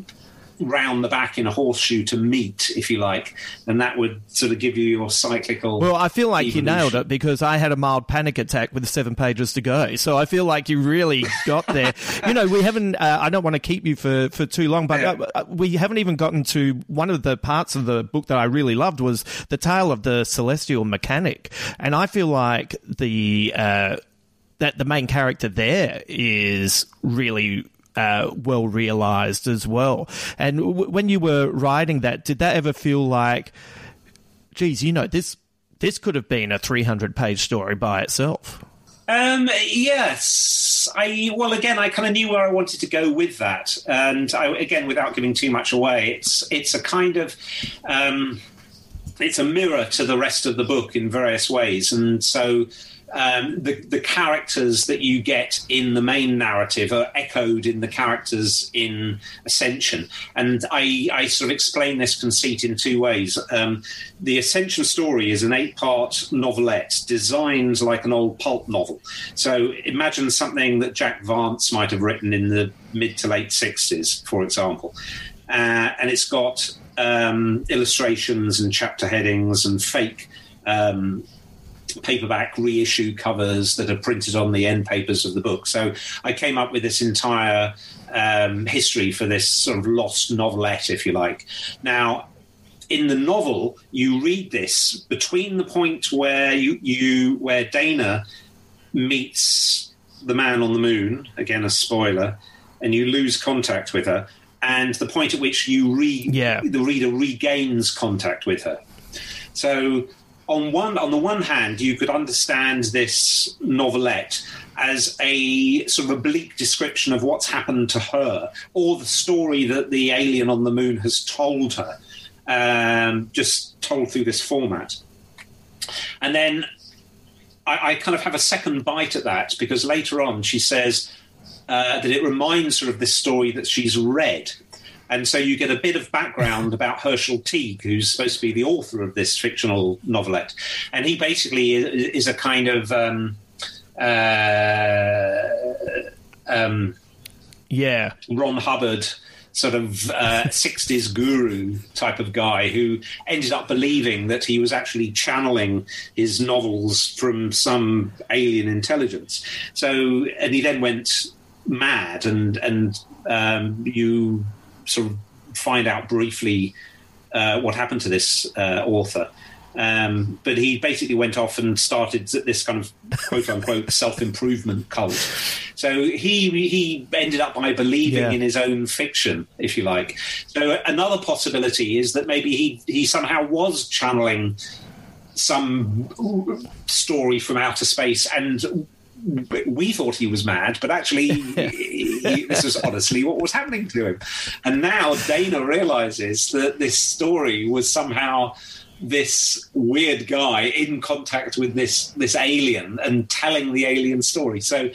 round the back in a horseshoe to meet, if you like, and that would sort of give you your cyclical. Well, I feel like evolution. you nailed it because I had a mild panic attack with seven pages to go, so I feel like you really got there. [laughs] you know, we haven't. Uh, I don't want to keep you for for too long, but yeah. uh, we haven't even gotten to one of the parts of the book that I really loved was the tale of the celestial mechanic, and I feel like the. Uh, that the main character there is really uh, well realized as well. And w- when you were writing that, did that ever feel like, geez, you know, this this could have been a 300 page story by itself? Um, yes, I well again I kind of knew where I wanted to go with that, and I, again without giving too much away, it's it's a kind of um, it's a mirror to the rest of the book in various ways, and so um, the, the characters that you get in the main narrative are echoed in the characters in Ascension. And I, I sort of explain this conceit in two ways. Um, the Ascension story is an eight part novelette designed like an old pulp novel. So imagine something that Jack Vance might have written in the mid to late 60s, for example. Uh, and it's got um, illustrations and chapter headings and fake um, paperback reissue covers that are printed on the end papers of the book. So I came up with this entire um, history for this sort of lost novelette, if you like. Now, in the novel, you read this between the point where you, you where Dana meets the man on the moon, again a spoiler, and you lose contact with her, and the point at which you read yeah. the reader regains contact with her. So on one on the one hand, you could understand this novelette as a sort of oblique description of what's happened to her, or the story that the alien on the moon has told her, um, just told through this format. And then I, I, kind of have a second bite at that because later on she says uh, that it reminds her of this story that she's read and so you get a bit of background about Herschel Teague, who's supposed to be the author of this fictional novelette. And he basically is a kind of. Um, uh, um, yeah. Ron Hubbard sort of uh, [laughs] 60s guru type of guy who ended up believing that he was actually channeling his novels from some alien intelligence. So, and he then went mad, and and um, you sort of find out briefly uh, what happened to this uh, author. Um, but he basically went off and started this kind of quote unquote [laughs] self improvement cult. So he he ended up by believing yeah. in his own fiction, if you like. So another possibility is that maybe he he somehow was channeling some story from outer space and we thought he was mad, but actually, [laughs] he, this was honestly what was happening to him. And now Dana realizes that this story was somehow this weird guy in contact with this this alien and telling the alien story. So.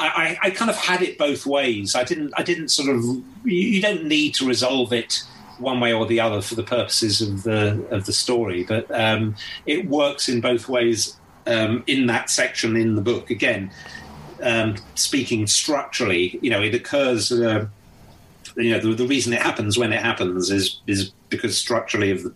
I, I kind of had it both ways. I didn't. I didn't sort of. You don't need to resolve it one way or the other for the purposes of the of the story, but um, it works in both ways um, in that section in the book. Again, um, speaking structurally, you know, it occurs. Uh, you know, the, the, reason it happens when it happens is is because structurally of the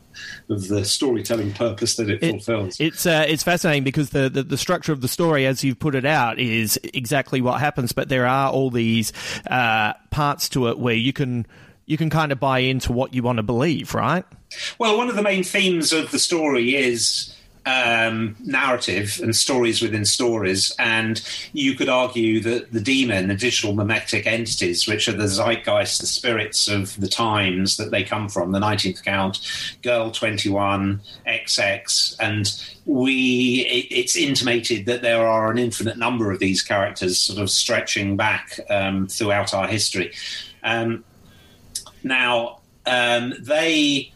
of the storytelling purpose that it, it fulfills. It's uh, it's fascinating because the, the, the structure of the story, as you've put it out, is exactly what happens. But there are all these uh, parts to it where you can you can kind of buy into what you want to believe, right? Well, one of the main themes of the story is um, narrative and stories within stories. And you could argue that the demon, the digital memetic entities, which are the zeitgeist, the spirits of the times that they come from, the 19th count, Girl 21, XX, and we it, it's intimated that there are an infinite number of these characters sort of stretching back um, throughout our history. Um, now, um, they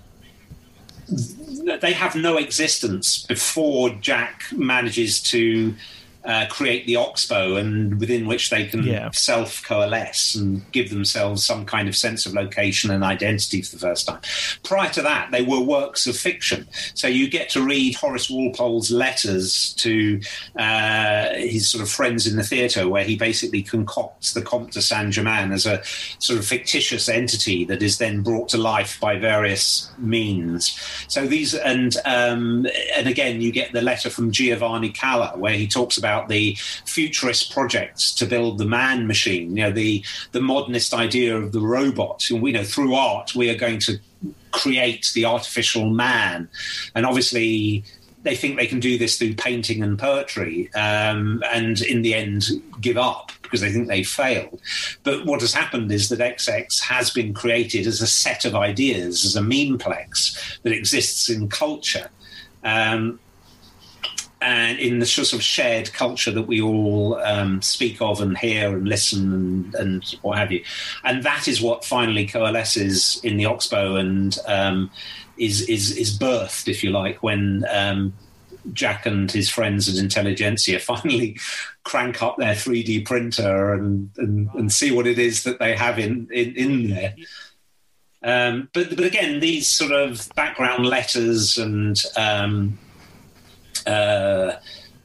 they have no existence before Jack manages to uh, create the Oxbow, and within which they can yeah. self coalesce and give themselves some kind of sense of location and identity for the first time. Prior to that, they were works of fiction. So you get to read Horace Walpole's letters to uh, his sort of friends in the theatre, where he basically concocts the Comte de Saint Germain as a sort of fictitious entity that is then brought to life by various means. So these, and um, and again, you get the letter from Giovanni Calla, where he talks about about the futurist projects to build the man machine, you know, the the modernist idea of the robot. And we know through art we are going to create the artificial man, and obviously they think they can do this through painting and poetry, um, and in the end give up because they think they failed. But what has happened is that XX has been created as a set of ideas, as a memeplex that exists in culture. Um, and in the sort of shared culture that we all um, speak of and hear and listen and, and, what have you. And that is what finally coalesces in the Oxbow and um, is, is, is birthed, if you like, when um, Jack and his friends at Intelligentsia [laughs] finally crank up their 3D printer and, and, and see what it is that they have in, in, in there. Um, but but again, these sort of background letters and um, Uh,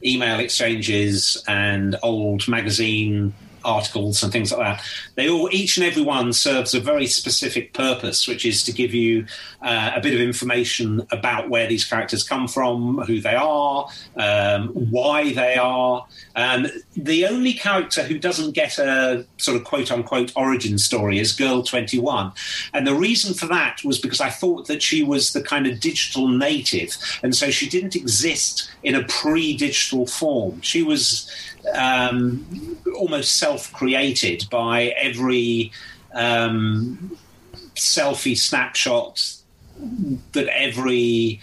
email exchanges and old magazine articles and things like that. They all, each and every one serves a very specific purpose, which is to give you uh, a bit of information about where these characters come from, who they are, um, why they are. Um, the only character who doesn't get a sort of quote unquote origin story is Girl 21. And the reason for that was because I thought that she was the kind of digital native. And so she didn't exist in a pre digital form. She was um, almost self created by every um, selfie snapshot that every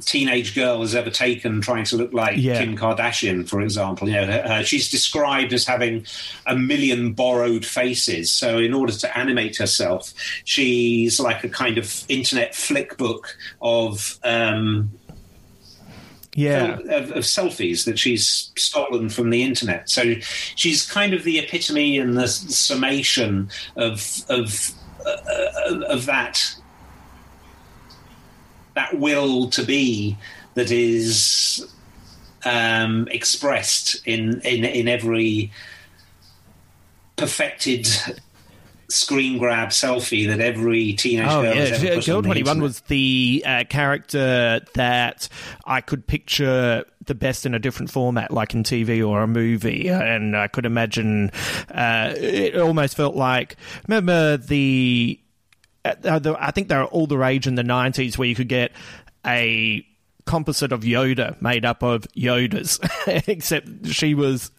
teenage girl has ever taken trying to look like yeah. Kim Kardashian, for example. You know, her, she's described as having a million borrowed faces. So, in order to animate herself, she's like a kind of internet flick book of um, yeah. Of, of, selfies that she's stolen from the internet. So she's kind of the epitome and the summation of of uh, of that that will to be that is um, expressed in, in in every perfected screen grab selfie that every teenage oh, girl yeah. Girl Twenty One was the uh, character that I could picture the best in a different format, like in TV or a movie, and I could imagine uh, it almost felt like remember the. Uh, the I think they were all the rage in the '90s where you could get a composite of Yoda made up of Yodas, except she was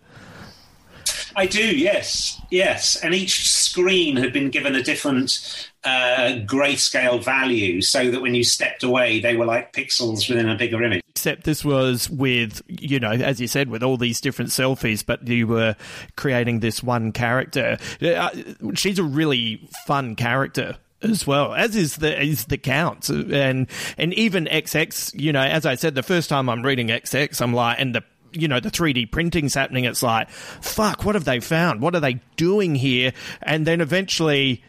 I do, yes, yes. And each screen had been given a different uh, grayscale value, so that when you stepped away, they were like pixels within a bigger image. Except this was with, you know, as you said, with all these different selfies, but you were creating this one character. Uh, she's a really fun character as well, as is the is the count, and and even XX. You know, as I said, the first time I'm reading XX, I'm like, and the you know, the 3D printing's happening. It's like, fuck, what have they found? What are they doing here? And then eventually,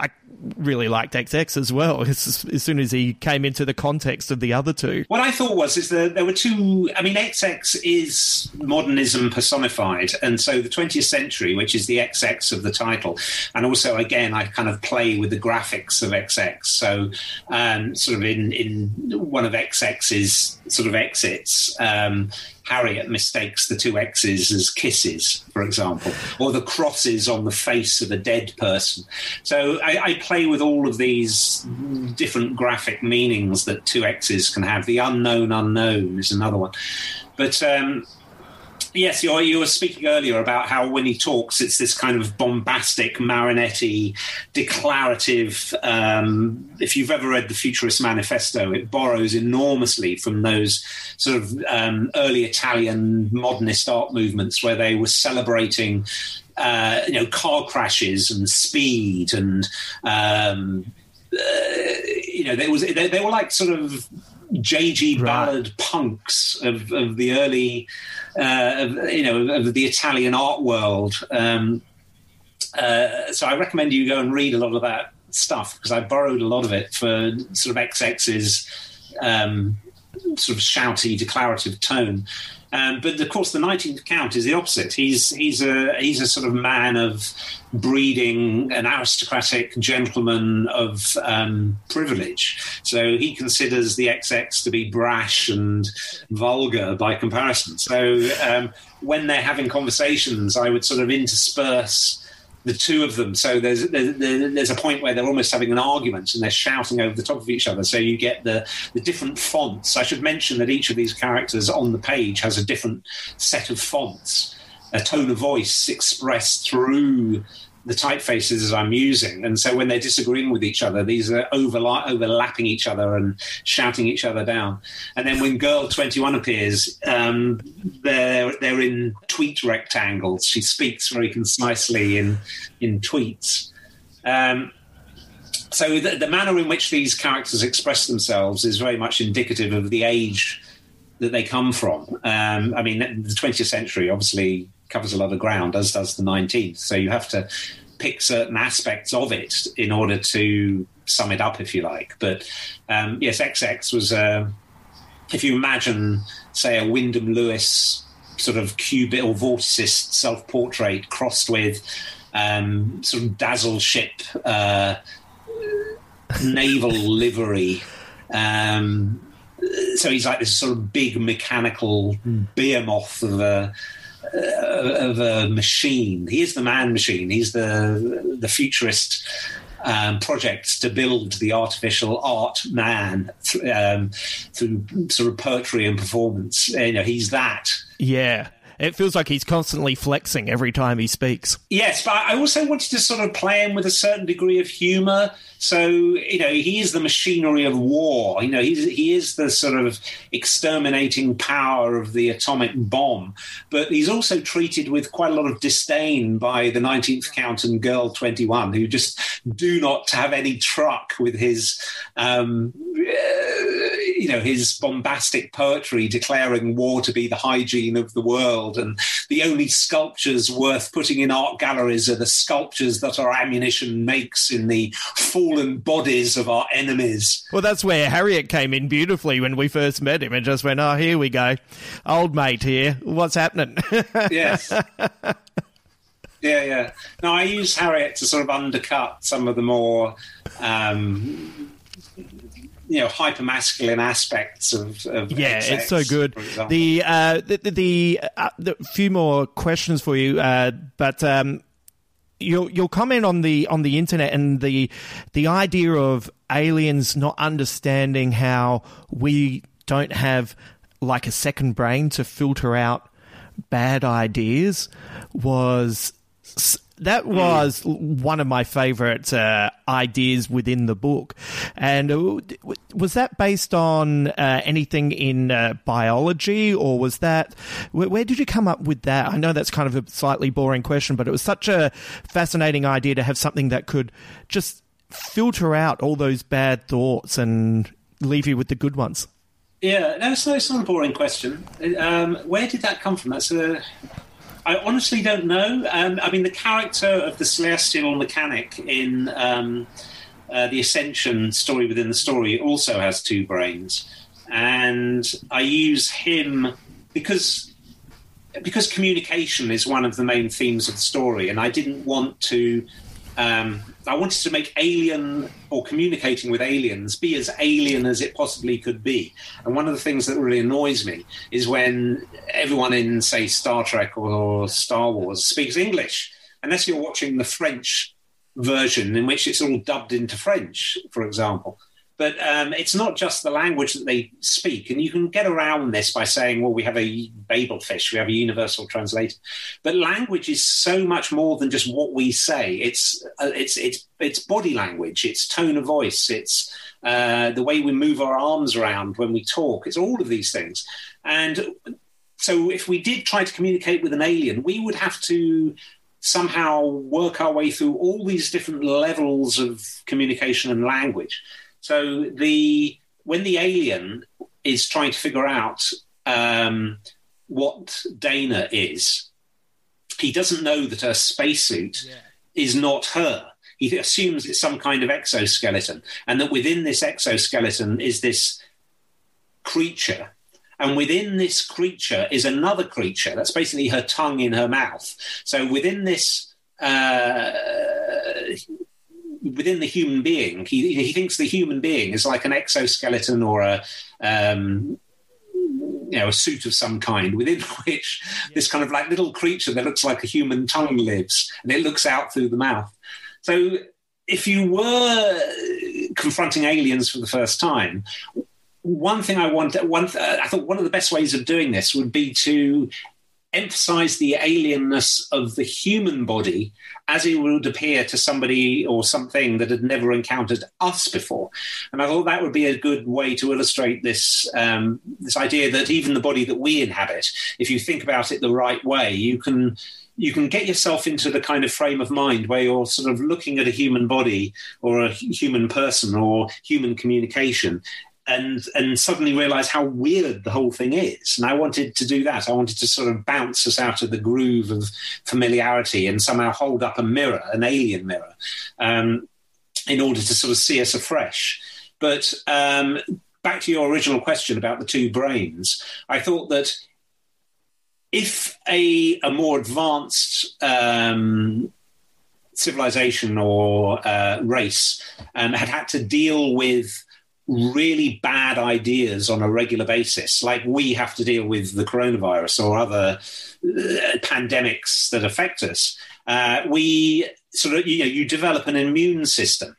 I really liked XX as well. [laughs] As, as, soon as he came into the context of the other two. What I thought was is that there were two. I mean, XX is modernism personified, and so the 20th century, which is the XX of the title, and also again, I kind of play with the graphics of XX. So, um, sort of in in one of XX's sort of exits. Um, Harriet mistakes the two X's as kisses, for example, or the crosses on the face of a dead person. So I, I, play with all of these different graphic meanings that two X's can have. The unknown unknown is another one. But um, Yes, you, you were speaking earlier about how when he talks, it's this kind of bombastic, Marinetti, declarative. Um, if you've ever read the Futurist Manifesto, it borrows enormously from those sort of um, early Italian modernist art movements where they were celebrating, uh, you know, car crashes and speed and. Um, uh, you know, there was they, they were like sort of JG right. Ballard punks of, of the early, uh, you know, of the Italian art world. Um, uh, so I recommend you go and read a lot of that stuff because I borrowed a lot of it for sort of XX's um, sort of shouty, declarative tone. Um, but of course, the Nineteenth Count is the opposite. He's he's a he's a sort of man of breeding, an aristocratic gentleman of um, privilege. So he considers the XX to be brash and vulgar by comparison. So um, when they're having conversations, I would sort of intersperse the two of them. So there's there's a point where they're almost having an argument and they're shouting over the top of each other. So you get the the different fonts. I should mention that each of these characters on the page has a different set of fonts, a tone of voice expressed through the typefaces I'm using. And so when they're disagreeing with each other, these are overla- overlapping each other and shouting each other down. And then when Girl 21 appears, um, they're, they're in tweet rectangles. She speaks very concisely in, in tweets. Um, so the, the manner in which these characters express themselves is very much indicative of the age that they come from. Um, I mean, the 20th century obviously covers a lot of ground, as does the 19th. So you have to pick certain aspects of it in order to sum it up, if you like. But um, yes, XX was, uh, if you imagine, say, a Wyndham Lewis sort of cubist or vorticist self portrait crossed with um, sort of dazzle ship uh, naval [laughs] livery. Um, so he's like this sort of big mechanical behemoth of a of a machine. He is the man machine. He's the the futurist um, project to build the artificial art man th- um, through sort of poetry and performance. You know, he's that. Yeah. It feels like he's constantly flexing every time he speaks. Yes, but I also wanted to sort of play him with a certain degree of humour. So, you know, he is the machinery of war. You know, he's, he is the sort of exterminating power of the atomic bomb. But he's also treated with quite a lot of disdain by the 19th Count and Girl 21, who just do not have any truck with his. Um, you know his bombastic poetry declaring war to be the hygiene of the world, and the only sculptures worth putting in art galleries are the sculptures that our ammunition makes in the fallen bodies of our enemies. Well, that's where Harriet came in beautifully when we first met him, and just went, "Oh, here we go, old mate here. What's happening?" [laughs] yes. Yeah, yeah. No, I use Harriet to sort of undercut some of the more um, you know hyper masculine aspects of, of yeah XX, it's so good. the uh the the, uh, the, few more questions for you uh but um your your comment on the on the internet and the the idea of aliens not understanding how we don't have like a second brain to filter out bad ideas was that hmm. was mm. one of my favorite uh, ideas within the book. And uh, was that based on uh, anything in uh, biology, or was that where, where, did you come up with that? I know that's kind of a slightly boring question, but it was such a fascinating idea to have something that could just filter out all those bad thoughts and leave you with the good ones. Yeah, no, it's, it's not a boring question. Um, where did that come from? That's a I honestly don't know. Um, I mean, the character of the celestial mechanic in um, uh, the Ascension story within the story also has two brains, and I use him because because communication is one of the main themes of the story, and I didn't want to. Um, I wanted to make alien or communicating with aliens be as alien as it possibly could be. And one of the things that really annoys me is when everyone in, say, Star Trek or Star Wars speaks English, unless you're watching the French version in which it's all dubbed into French, for example. But um, it's not just the language that they speak, and you can get around this by saying, "Well, we have a Babel fish, we have a universal translator." But language is so much more than just what we say. It's uh, it's it's it's body language, it's tone of voice, it's uh, the way we move our arms around when we talk. It's all of these things, and so if we did try to communicate with an alien, we would have to somehow work our way through all these different levels of communication and language. So the when the alien is trying to figure out um, what Dana is, he doesn't know that her spacesuit yeah. is not her. He assumes it's some kind of exoskeleton, and that within this exoskeleton is this creature. And within this creature is another creature. That's basically her tongue in her mouth. So within this uh, within the human being, he, he thinks the human being is like an exoskeleton or a um, you know a suit of some kind within [laughs] which this kind of like little creature that looks like a human tongue lives, and it looks out through the mouth. So if you were confronting aliens for the first time, one thing I want, one, I thought one of the best ways of doing this would be to emphasize the alienness of the human body as it would appear to somebody or something that had never encountered us before. And I thought that would be a good way to illustrate this um, this idea that even the body that we inhabit, if you think about it the right way, you can you can get yourself into the kind of frame of mind where you're sort of looking at a human body or a human person or human communication and and suddenly realize how weird the whole thing is. And I wanted to do that. I wanted to sort of bounce us out of the groove of familiarity and somehow hold up a mirror, an alien mirror, um, in order to sort of see us afresh. But um, back to your original question about the two brains, I thought that if a, a more advanced um, civilization or uh, race um, had had to deal with really bad ideas on a regular basis, like we have to deal with the coronavirus or other uh, pandemics that affect us, uh, we sort of you know you develop an immune system.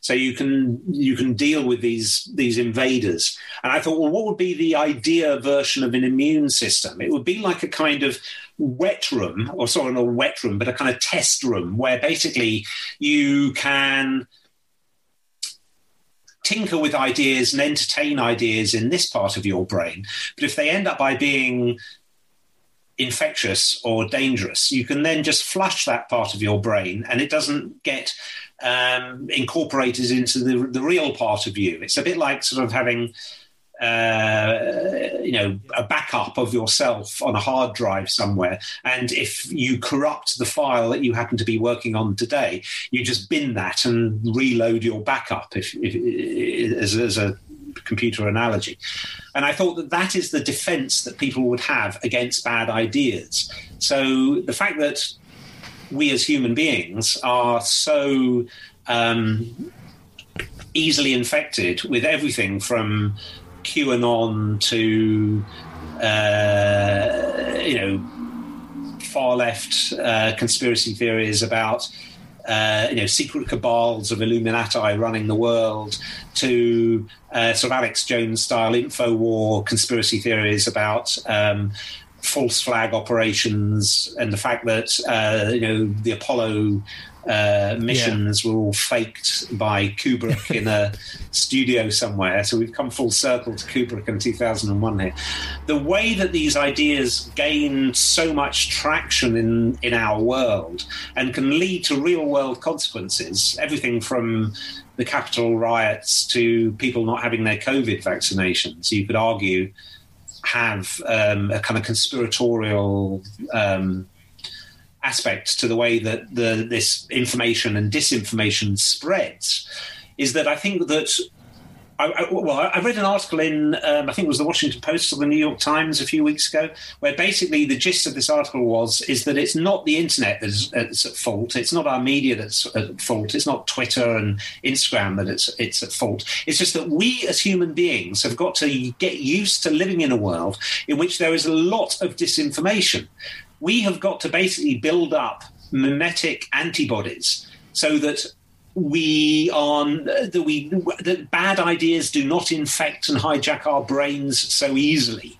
So you can you can deal with these these invaders, and I thought, well, what would be the idea version of an immune system? It would be like a kind of wet room, or sorry, not a wet room, but a kind of test room where basically you can tinker with ideas and entertain ideas in this part of your brain. But if they end up by being infectious or dangerous, you can then just flush that part of your brain and it doesn't get um, incorporated into the, the real part of you. It's a bit like sort of having uh, you know, a backup of yourself on a hard drive somewhere. And if you corrupt the file that you happen to be working on today, you just bin that and reload your backup if, if, as, as a computer analogy. And I thought that that is the defense that people would have against bad ideas. So the fact that we as human beings are so um, easily infected with everything from QAnon to uh, you know far left uh, conspiracy theories about uh, you know secret cabals of Illuminati running the world to uh, sort of Alex Jones style info war conspiracy theories about. Um, false flag operations and the fact that uh, you know the Apollo uh, missions yeah. were all faked by Kubrick [laughs] in a studio somewhere. So we've come full circle to Kubrick in 2001 here. The way that these ideas gain so much traction in, in our world and can lead to real world consequences, everything from the Capitol riots to people not having their COVID vaccinations, you could argue have um, a kind of conspiratorial. Um, aspect to the way that the, this information and disinformation spreads. is that I think that I, I, well, I read an article in, um, I think it was the Washington Post or the New York Times a few weeks ago, where basically the gist of this article was is that it's not the internet that's, that's at fault. It's not our media that's at fault. It's not Twitter and Instagram that it's it's at fault. It's just that we as human beings have got to get used to living in a world in which there is a lot of disinformation. We have got to basically build up memetic antibodies so that we are that we that bad ideas do not infect and hijack our brains so easily.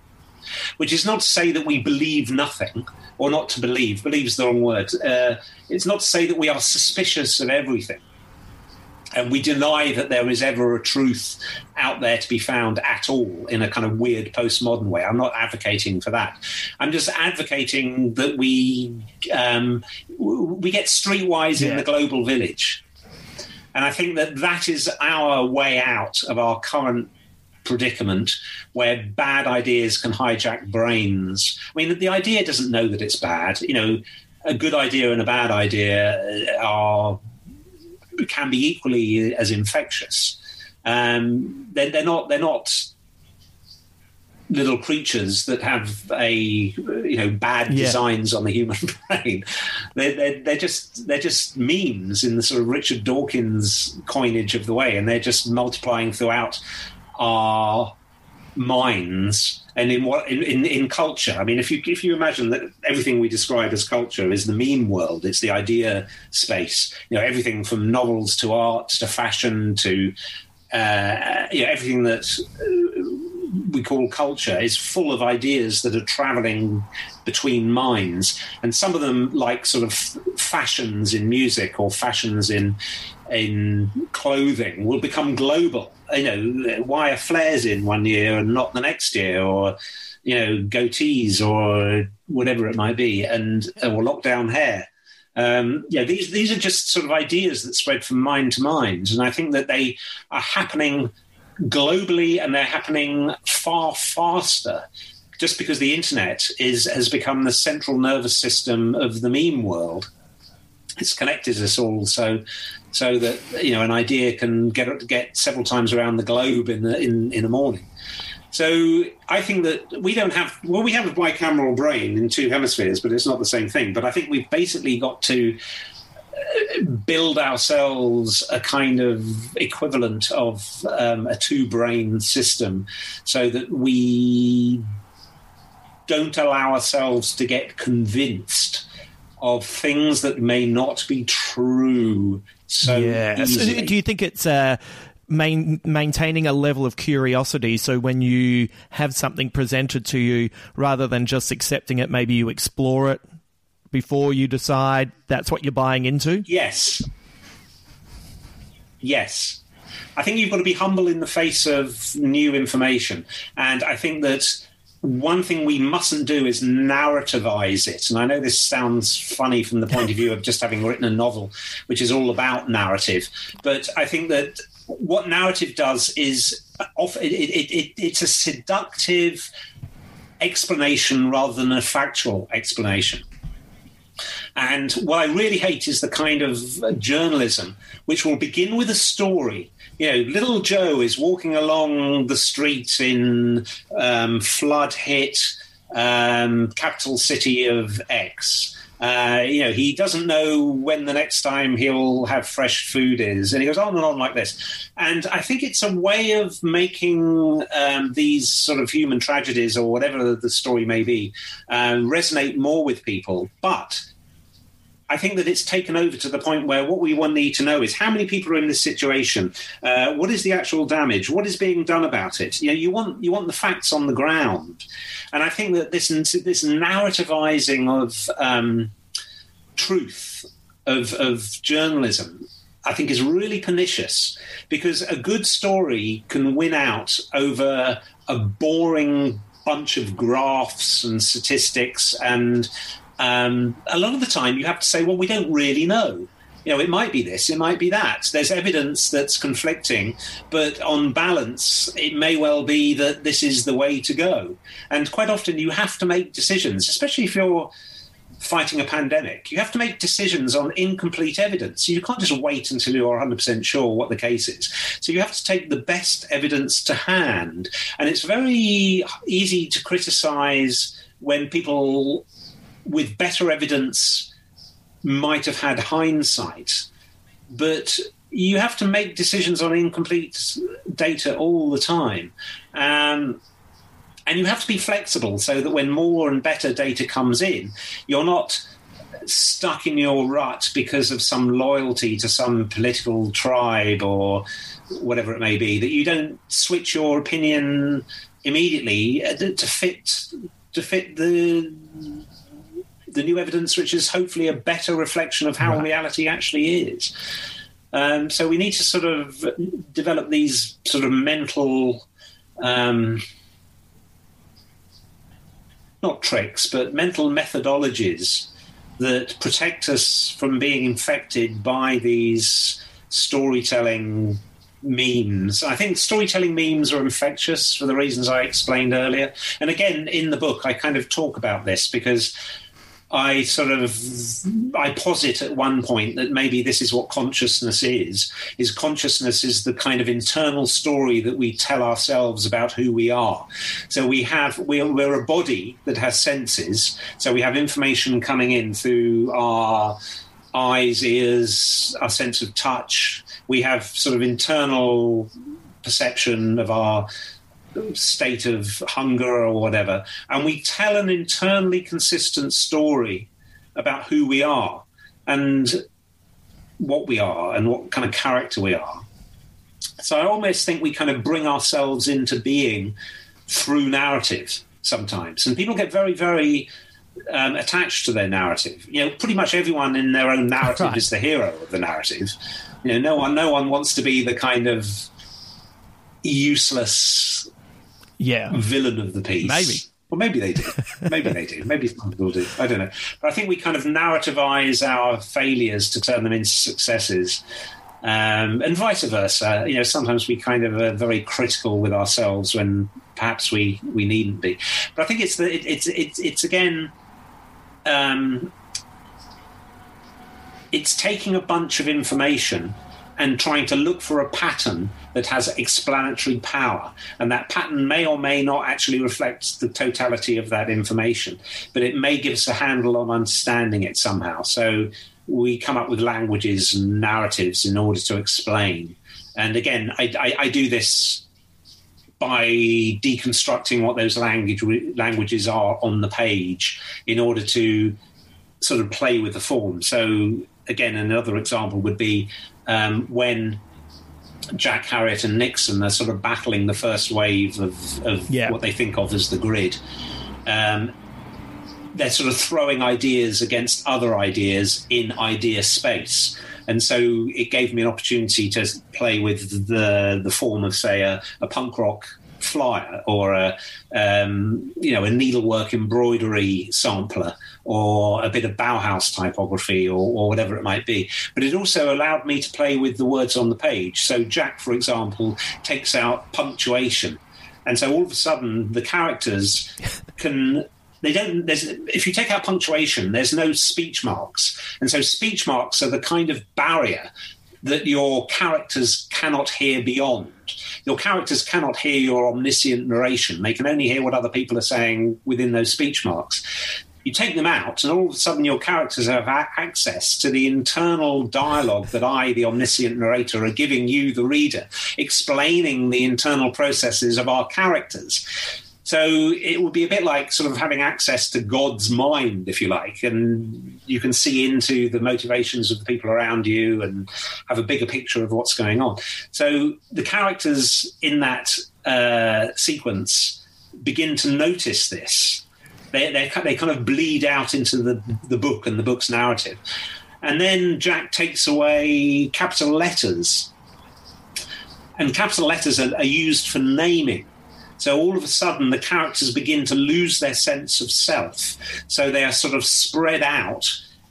Which is not to say that we believe nothing, or not to believe. Believe is the wrong word. Uh, it's not to say that we are suspicious of everything, and we deny that there is ever a truth out there to be found at all in a kind of weird postmodern way. I'm not advocating for that. I'm just advocating that we um, we get streetwise yeah. in the global village and I think that that is our way out of our current predicament where bad ideas can hijack brains. I mean, the idea doesn't know that it's bad. You know, a good idea and a bad idea are can be equally as infectious. Um, they're, they're, not. They're not little creatures that have a you know bad yeah. designs on the human [laughs] brain. They're, they're, they're, just they're just memes in the sort of Richard Dawkins coinage of the way, and they're just multiplying throughout our minds and in what in, in, in culture. I mean, if you if you imagine that everything we describe as culture is the meme world, it's the idea space. You know, everything from novels to art to fashion to uh, you know, everything that we call culture is full of ideas that are traveling between minds and some of them like sort of fashions in music or fashions in in clothing will become global you know why are flares in one year and not the next year or you know goatees or whatever it might be and or lockdown hair. Um, yeah, these these are just sort of ideas that spread from mind to mind, and I think that they are happening globally and they're happening far faster just because the internet is has become the central nervous system of the meme world. It's connected us all. So so that you know an idea can get get several times around the globe in the in, in morning. So I think that we don't have well, we have a bicameral brain in two hemispheres, but it's not the same thing. But I think we've basically got to build ourselves a kind of equivalent of um, a two brain system so that we don't allow ourselves to get convinced of things that may not be true so yeah. So do you think it's uh, main, maintaining a level of curiosity so when you have something presented to you rather than just accepting it maybe you explore it before you decide that's what you're buying into? Yes. Yes. I think you've got to be humble in the face of new information. And I think that one thing we mustn't do is narrativize it. And I know this sounds funny from the point of view of just having written a novel, which is all about narrative. But I think that what narrative does is off, it, it, it, it's a seductive explanation rather than a factual explanation. And what I really hate is the kind of journalism which will begin with a story. You know, little Joe is walking along the street in um, flood hit um, capital city of X. Uh, you know, he doesn't know when the next time he'll have fresh food is, and he goes on and on like this. And I think it's a way of making um, these sort of human tragedies or whatever the story may be uh, resonate more with people. But I think that it's taken over to the point where what we want need to know is how many people are in this situation, uh, what is the actual damage, what is being done about it. You know, you want you want the facts on the ground, and I think that this this narrativizing of um, truth of of journalism. I think is really pernicious because a good story can win out over a boring bunch of graphs and statistics and um, a lot of the time you have to say, well, we don't really know. You know, it might be this, it might be that. There's evidence that's conflicting, but on balance, it may well be that this is the way to go. And quite often you have to make decisions, especially if you're fighting a pandemic. You have to make decisions on incomplete evidence. You can't just wait until you're 100% sure what the case is. So you have to take the best evidence to hand. And it's very easy to criticize when people with better evidence might have had hindsight. But you have to make decisions on incomplete data all the time. Um, and you have to be flexible so that when more and better data comes in, you're not stuck in your rut because of some loyalty to some political tribe or whatever it may be, that you don't switch your opinion immediately uh, to fit to fit the the new evidence, which is hopefully a better reflection of how right. reality actually is. Um, so we need to sort of develop these sort of mental, um, not tricks, but mental methodologies that protect us from being infected by these storytelling memes. I think storytelling memes are infectious for the reasons I explained earlier. And again, in the book, I kind of talk about this because I sort of I posit at one point that maybe this is what consciousness is. Is consciousness is the kind of internal story that we tell ourselves about who we are. So we have we're, we're a body that has senses. So we have information coming in through our eyes, ears, our sense of touch. We have sort of internal perception of our state of hunger or whatever, and we tell an internally consistent story about who we are and what we are and what kind of character we are. So I almost think we kind of bring ourselves into being through narrative sometimes, and people get very, very um, attached to their narrative. You know, pretty much everyone in their own narrative right. is the hero of the narrative. You know, no one, no one wants to be the kind of useless yeah villain of the piece. Maybe. Well, maybe they do. Maybe they do. Maybe some people do. I don't know. But I think we kind of narrativize our failures to turn them into successes. Um, and vice versa. You know, sometimes we kind of are very critical with ourselves when perhaps we, we needn't be. But I think it's the, it, it's it's it's again, um, it's taking a bunch of information and trying to look for a pattern that has explanatory power. And that pattern may or may not actually reflect the totality of that information, but it may give us a handle on understanding it somehow. So we come up with languages and narratives in order to explain. And again, I, I, I do this by deconstructing what those language languages are on the page in order to sort of play with the form. So again, another example would be um, when Jack Harriot and Nixon are sort of battling the first wave of, of yeah. what they think of as the grid. Um, they're sort of throwing ideas against other ideas in idea space. And so it gave me an opportunity to play with the the form of, say, a, a punk rock flyer or a um, you know a needlework embroidery sampler or a bit of Bauhaus typography or, or, whatever it might be. But it also allowed me to play with the words on the page. So Jack, for example, takes out punctuation. And so all of a sudden, the characters [laughs] can they don't there's if you take out punctuation there's no speech marks and so speech marks are the kind of barrier that your characters cannot hear beyond. Your characters cannot hear your omniscient narration. They can only hear what other people are saying within those speech marks. You take them out, and all of a sudden, your characters have access to the internal dialogue that I, the omniscient narrator, are giving you, the reader, explaining the internal processes of our characters. So it would be a bit like sort of having access to God's mind, if you like, and you can see into the motivations of the people around you and have a bigger picture of what's going on. So the characters in that uh, sequence begin to notice this. They, they, they kind of bleed out into the, the book and the book's narrative. And then Jack takes away capital letters. And capital letters are, are used for naming. So all of a sudden, the characters begin to lose their sense of self. So they are sort of spread out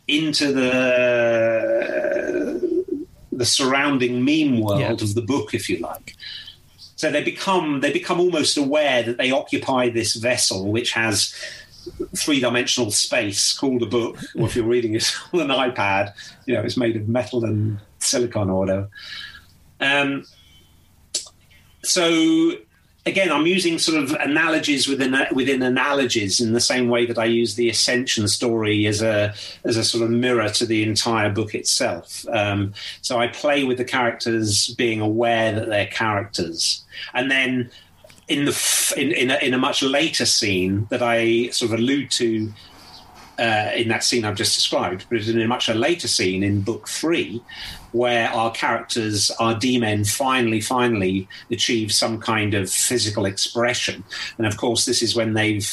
into the the surrounding meme world yeah. of the book, if you like. So they become they become almost aware that they occupy this vessel, which has three dimensional space called a book, or if you're reading it [laughs] on an iPad, you know, it's made of metal and silicon or whatever. Um, so again, I'm using sort of analogies within within analogies in the same way that I use the Ascension story as a as a sort of mirror to the entire book itself. Um, so I play with the characters being aware that they're characters, and then in the in in a, in a much later scene that I sort of allude to uh, in that scene I've just described, but in a much later scene in book three, where our characters, our D-men, finally, finally achieve some kind of physical expression. And of course, this is when they've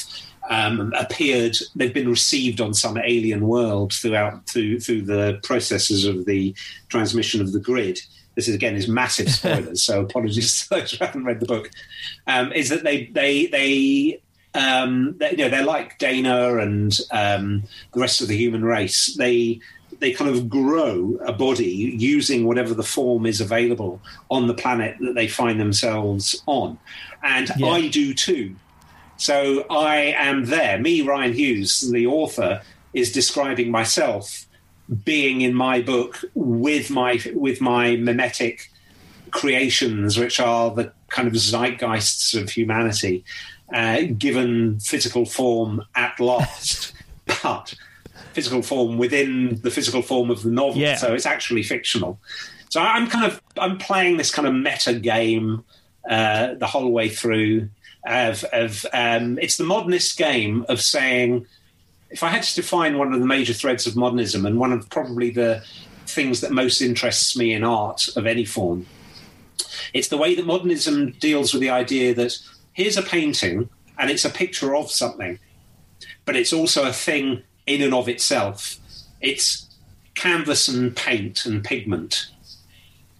um, appeared, they've been received on some alien world throughout through through the processes of the transmission of the grid. This is again is massive [laughs] spoilers, so apologies to those who haven't read the book. Um, is that they they they um, they, you know, they're like Dana and um, the rest of the human race. They they kind of grow a body using whatever the form is available on the planet that they find themselves on, and yeah. I do too. So I am there. Me, Rian Hughes, the author, is describing myself being in my book with my with my memetic creations, which are the kind of zeitgeists of humanity uh, given physical form at last, [laughs] but physical form within the physical form of the novel. Yeah. So it's actually fictional. So I'm kind of I'm playing this kind of meta game uh, the whole way through. Of, of um, it's the modernist game of saying, if I had to define one of the major threads of modernism and one of probably the things that most interests me in art of any form, it's the way that modernism deals with the idea that here's a painting and it's a picture of something, but it's also a thing in and of itself. It's canvas and paint and pigment.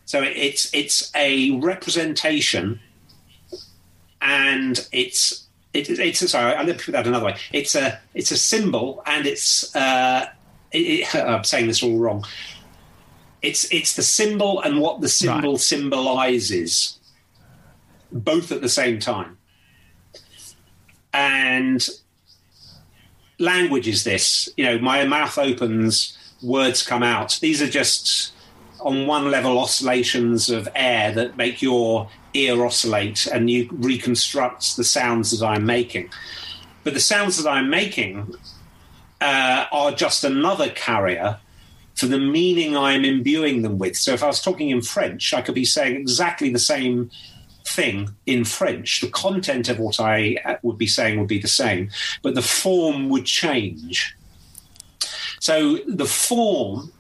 So it's it's a representation, and it's it, it's sorry. I'll put that another way. It's a it's a symbol, and it's uh, it, [laughs] I'm saying this all wrong. It's it's the symbol and what the symbol right. symbolizes, both at the same time and language is this. You know, my mouth opens, words come out. These are just on one level oscillations of air that make your ear oscillate and you reconstruct the sounds that I'm making. But the sounds that I'm making uh, are just another carrier for the meaning I'm imbuing them with. So if I was talking in French, I could be saying exactly the same thing in French. The content of what I uh, would be saying would be the same, but the form would change. So the form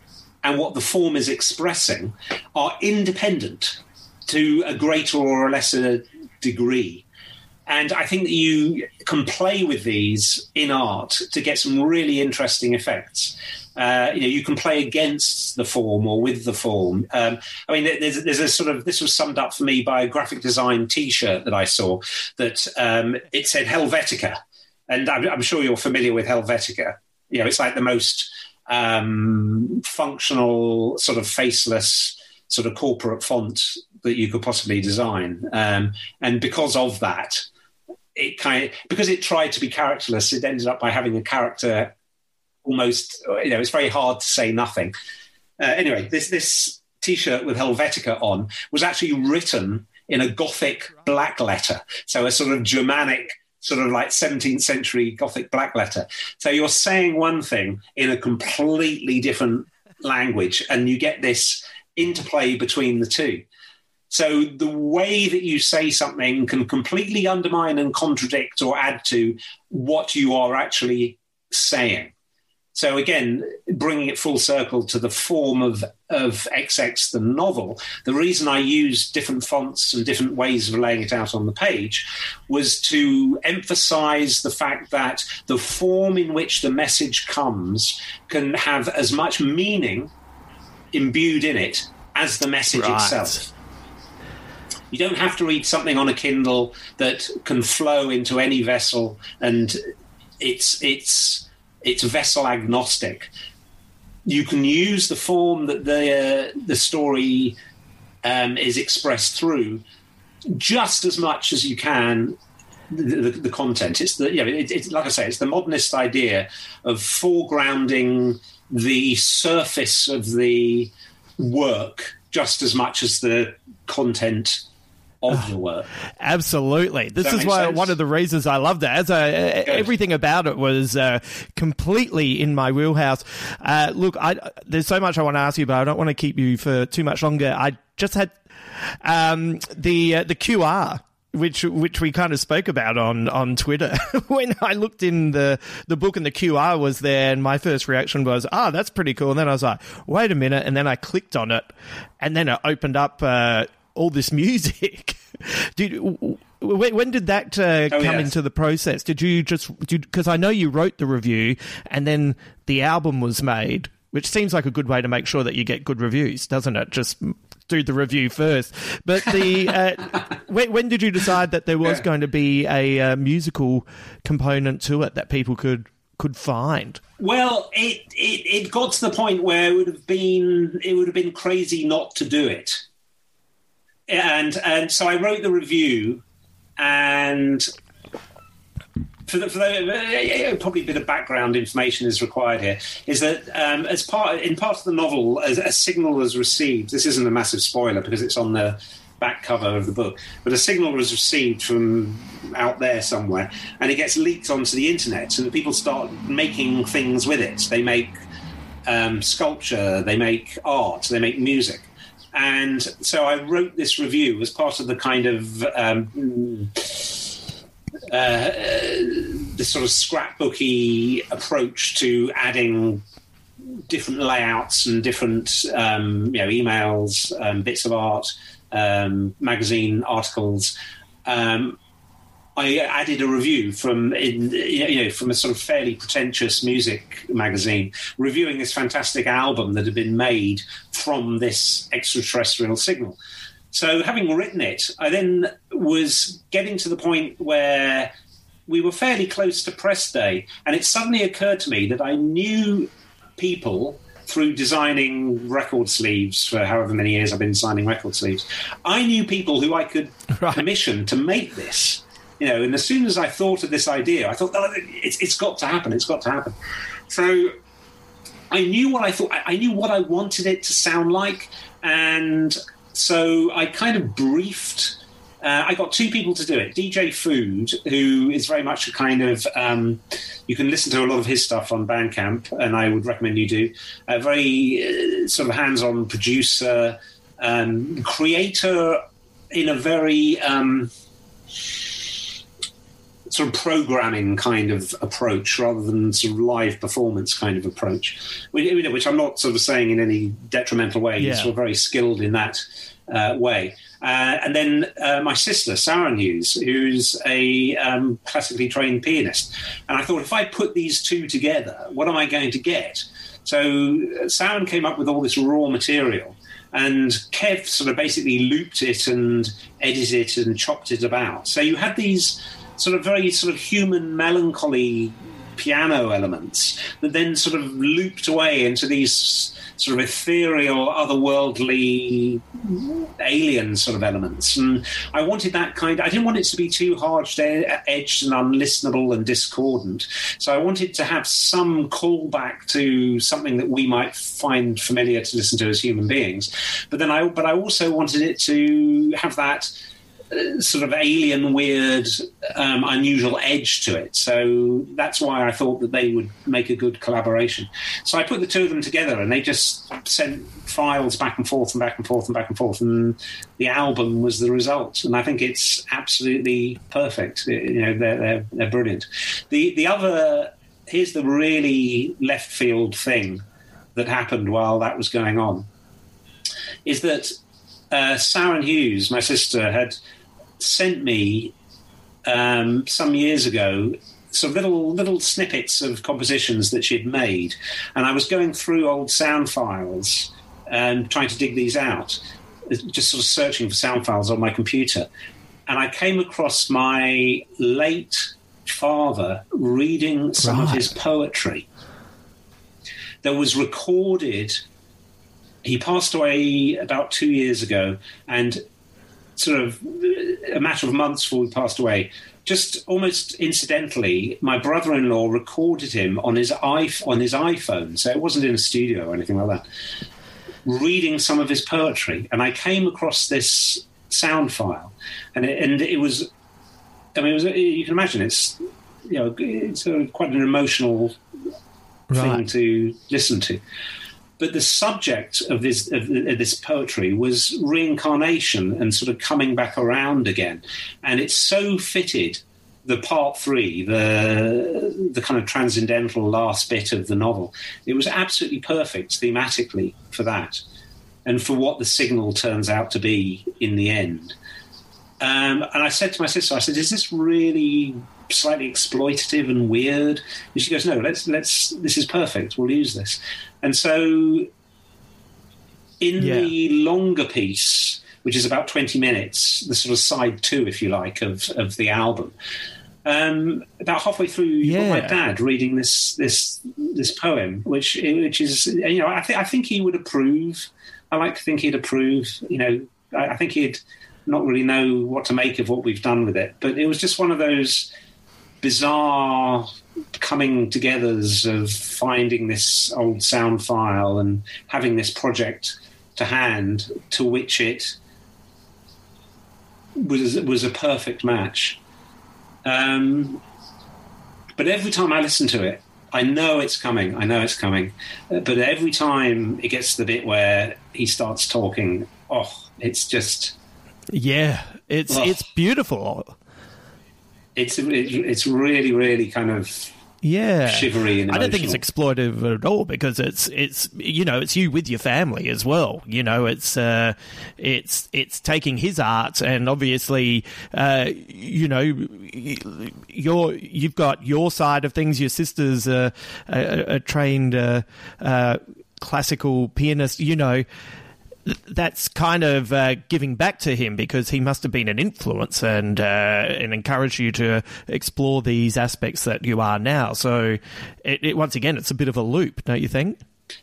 and what the form is expressing are independent to a greater or a lesser degree. And I think that you can play with these in art to get some really interesting effects uh, you know, you can play against the form or with the form. Um, I mean, there's, there's, a sort of this was summed up for me by a graphic design T-shirt that I saw that um, it said Helvetica, and I'm, I'm, sure you're familiar with Helvetica. You know, it's like the most um, functional, sort of faceless, sort of corporate font that you could possibly design, um, and because of that. It kind of because it tried to be characterless. It ended up by having a character almost, you know, it's very hard to say nothing. Uh, anyway, this this T-shirt with Helvetica on was actually written in a Gothic black letter, so a sort of Germanic, sort of like 17th century Gothic black letter. So you're saying one thing in a completely different language, and you get this interplay between the two. So the way that you say something can completely undermine and contradict or add to what you are actually saying. So again, bringing it full circle to the form of of XX the novel, the reason I used different fonts and different ways of laying it out on the page was to emphasize the fact that the form in which the message comes can have as much meaning imbued in it as the message right. itself. You don't have to read something on a Kindle that can flow into any vessel and it's it's it's vessel agnostic. You can use the form that the uh, the story um, is expressed through just as much as you can the, the, the content. It's the you know, it, it's like I say, it's the modernist idea of foregrounding the surface of the work just as much as the content of the work. Absolutely. This Does is why sense? one of the reasons I loved it. As I, everything about it was uh, completely in my wheelhouse. Uh, look, I, there's so much I want to ask you, but I don't want to keep you for too much longer. I just had um, the uh, the QR. Which which we kind of spoke about on, on Twitter [laughs] when I looked in the, the book and the QR was there and my first reaction was ah that's pretty cool and then I was like wait a minute and then I clicked on it and then it opened up uh, all this music. [laughs] Did when, when did that uh, Oh, come yes. into the process? Did you just because I know you wrote the review and then the album was made, which seems like a good way to make sure that you get good reviews, doesn't it? Just do the review first. But the [laughs] uh, when, when did you decide that there was Yeah. going to be a uh, musical component to it that people could could find? Well, it, it it got to the point where it would have been it would have been crazy not to do it, and and so I wrote the review, and for the, for the, probably a bit of background information is required here. Is that um, as part in part of the novel, as a signal was received. This isn't a massive spoiler because it's on the back cover of the book, but a signal was received from out there somewhere, and it gets leaked onto the internet, and people start making things with it. They make um, sculpture, they make art, they make music. And so I wrote this review as part of the kind of um, uh, this sort of scrapbooky approach to adding different layouts and different um, you know emails, um, bits of art, um, magazine articles. Um, I added a review from in, you know from a sort of fairly pretentious music magazine reviewing this fantastic album that had been made from this extraterrestrial signal. So having written it, I then was getting to the point where we were fairly close to press day, and it suddenly occurred to me that I knew people through designing record sleeves for however many years I've been designing record sleeves. I knew people who I could [laughs] commission to make this. You know, and as soon as I thought of this idea, I thought, oh, it's, it's got to happen. It's got to happen. So I knew what I thought. I knew what I wanted it to sound like, and so I kind of briefed. Uh, I got two people to do it. DJ Food, who is very much a kind of um, you can listen to a lot of his stuff on Bandcamp, and I would recommend you do. A very uh, sort of hands-on producer, um, creator in a very um, sort of programming kind of approach rather than sort of live performance kind of approach, which, you know, which I'm not sort of saying in any detrimental way. He's Yeah. sort of very skilled in that uh, way. Uh, and then uh, my sister, Sarah Hughes, who's a um, classically trained pianist. And I thought, if I put these two together, what am I going to get? So uh, Saren came up with all this raw material. And Kev sort of basically looped it and edited it and chopped it about. So you had these sort of very sort of human melancholy piano elements that then sort of looped away into these sort of ethereal, otherworldly, alien sort of elements. And I wanted that kind. I didn't want it to be too hard edged and unlistenable and discordant. So I wanted to have some callback to something that we might find familiar to listen to as human beings. But then I, but I also wanted it to have that sort of alien, weird, um, unusual edge to it. So that's why I thought that they would make a good collaboration. So I put the two of them together, and they just sent files back and forth and back and forth and back and forth, and the album was the result. And I think it's absolutely perfect. You know, they're they're, they're brilliant. The the other here's the really left field thing that happened while that was going on is that uh, Saren Hughes, my sister, had sent me um, some years ago some little little snippets of compositions that she'd made, and I was going through old sound files and trying to dig these out, just sort of searching for sound files on my computer, and I came across my late father reading some of his poetry that was recorded. He passed away about two years ago, and sort of a matter of months before he passed away, just almost incidentally, my brother-in-law recorded him on his iPhone, on his iPhone, so it wasn't in a studio or anything like that, reading some of his poetry, and I came across this sound file, and it, and it was, I mean, it was, you can imagine it's, you know, it's a, quite an emotional thing to listen to. But the subject of this of, of this poetry was reincarnation and sort of coming back around again, and it so fitted the part three, the the kind of transcendental last bit of the novel. It was absolutely perfect thematically for that, and for what the signal turns out to be in the end. Um, and I said to my sister, I said, "Is this really slightly exploitative and weird?" And she goes, "No, let's let's. This is perfect. We'll use this." And so, in Yeah. the longer piece, which is about twenty minutes, the sort of side two, if you like, of of the album. Um, about halfway through, you've got my dad reading this this this poem, which which is you know I think I think he would approve. I like to think he'd approve. You know, I, I think he'd not really know what to make of what we've done with it. But it was just one of those bizarre coming togethers of finding this old sound file and having this project to hand to which it was was a perfect match. Um, but every time I listen to it, I know it's coming. I know it's coming. Uh, But every time it gets to the bit where he starts talking, oh, it's just Yeah, it's Ugh. it's beautiful. It's it's really really kind of Yeah, shivery and I don't think it's emotional. exploitive at all because it's it's you know it's you with your family as well. You know it's uh, it's it's taking his art and obviously uh, you know you're you've got your side of things. Your sister's a, a, a trained uh, uh, classical pianist. You know that's kind of uh, giving back to him because he must have been an influence and uh, and encouraged you to explore these aspects that you are now. So, it, it, once again, it's a bit of a loop, don't you think?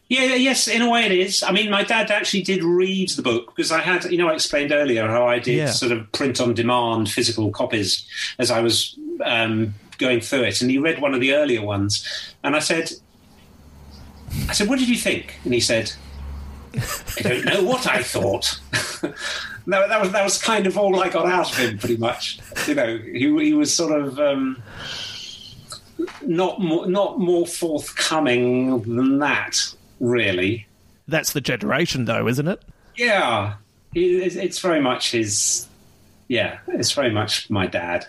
Yeah, yes, in a way it is. I mean, my dad actually did read the book because I had, you know, I explained earlier how I did Yeah. sort of print on demand physical copies as I was um, going through it, and he read one of the earlier ones, and I said, I said, what did you think? And he said, I don't know what I thought. [laughs] no, that was that was kind of all I got out of him, pretty much. You know, he, he was sort of. Um, not more, not more forthcoming than that, really. That's the generation, though, isn't it? Yeah, It- it's, it's very much his. Yeah, it's very much my dad.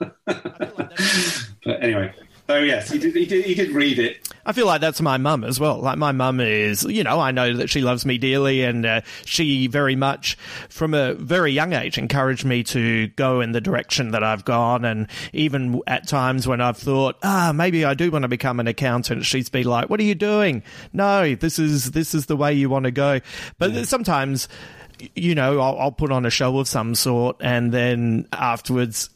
[laughs] but anyway, so yes, he did, he did. He did read it. I feel like that's my mum as well. Like my mum is, you know, I know that she loves me dearly, and uh, she very much, from a very young age, encouraged me to go in the direction that I've gone. And even at times when I've thought, ah, maybe I do want to become an accountant, she's been like, "What are you doing? No, this is this is the way you want to go." But sometimes. You know, I'll, I'll put on a show of some sort, and then afterwards,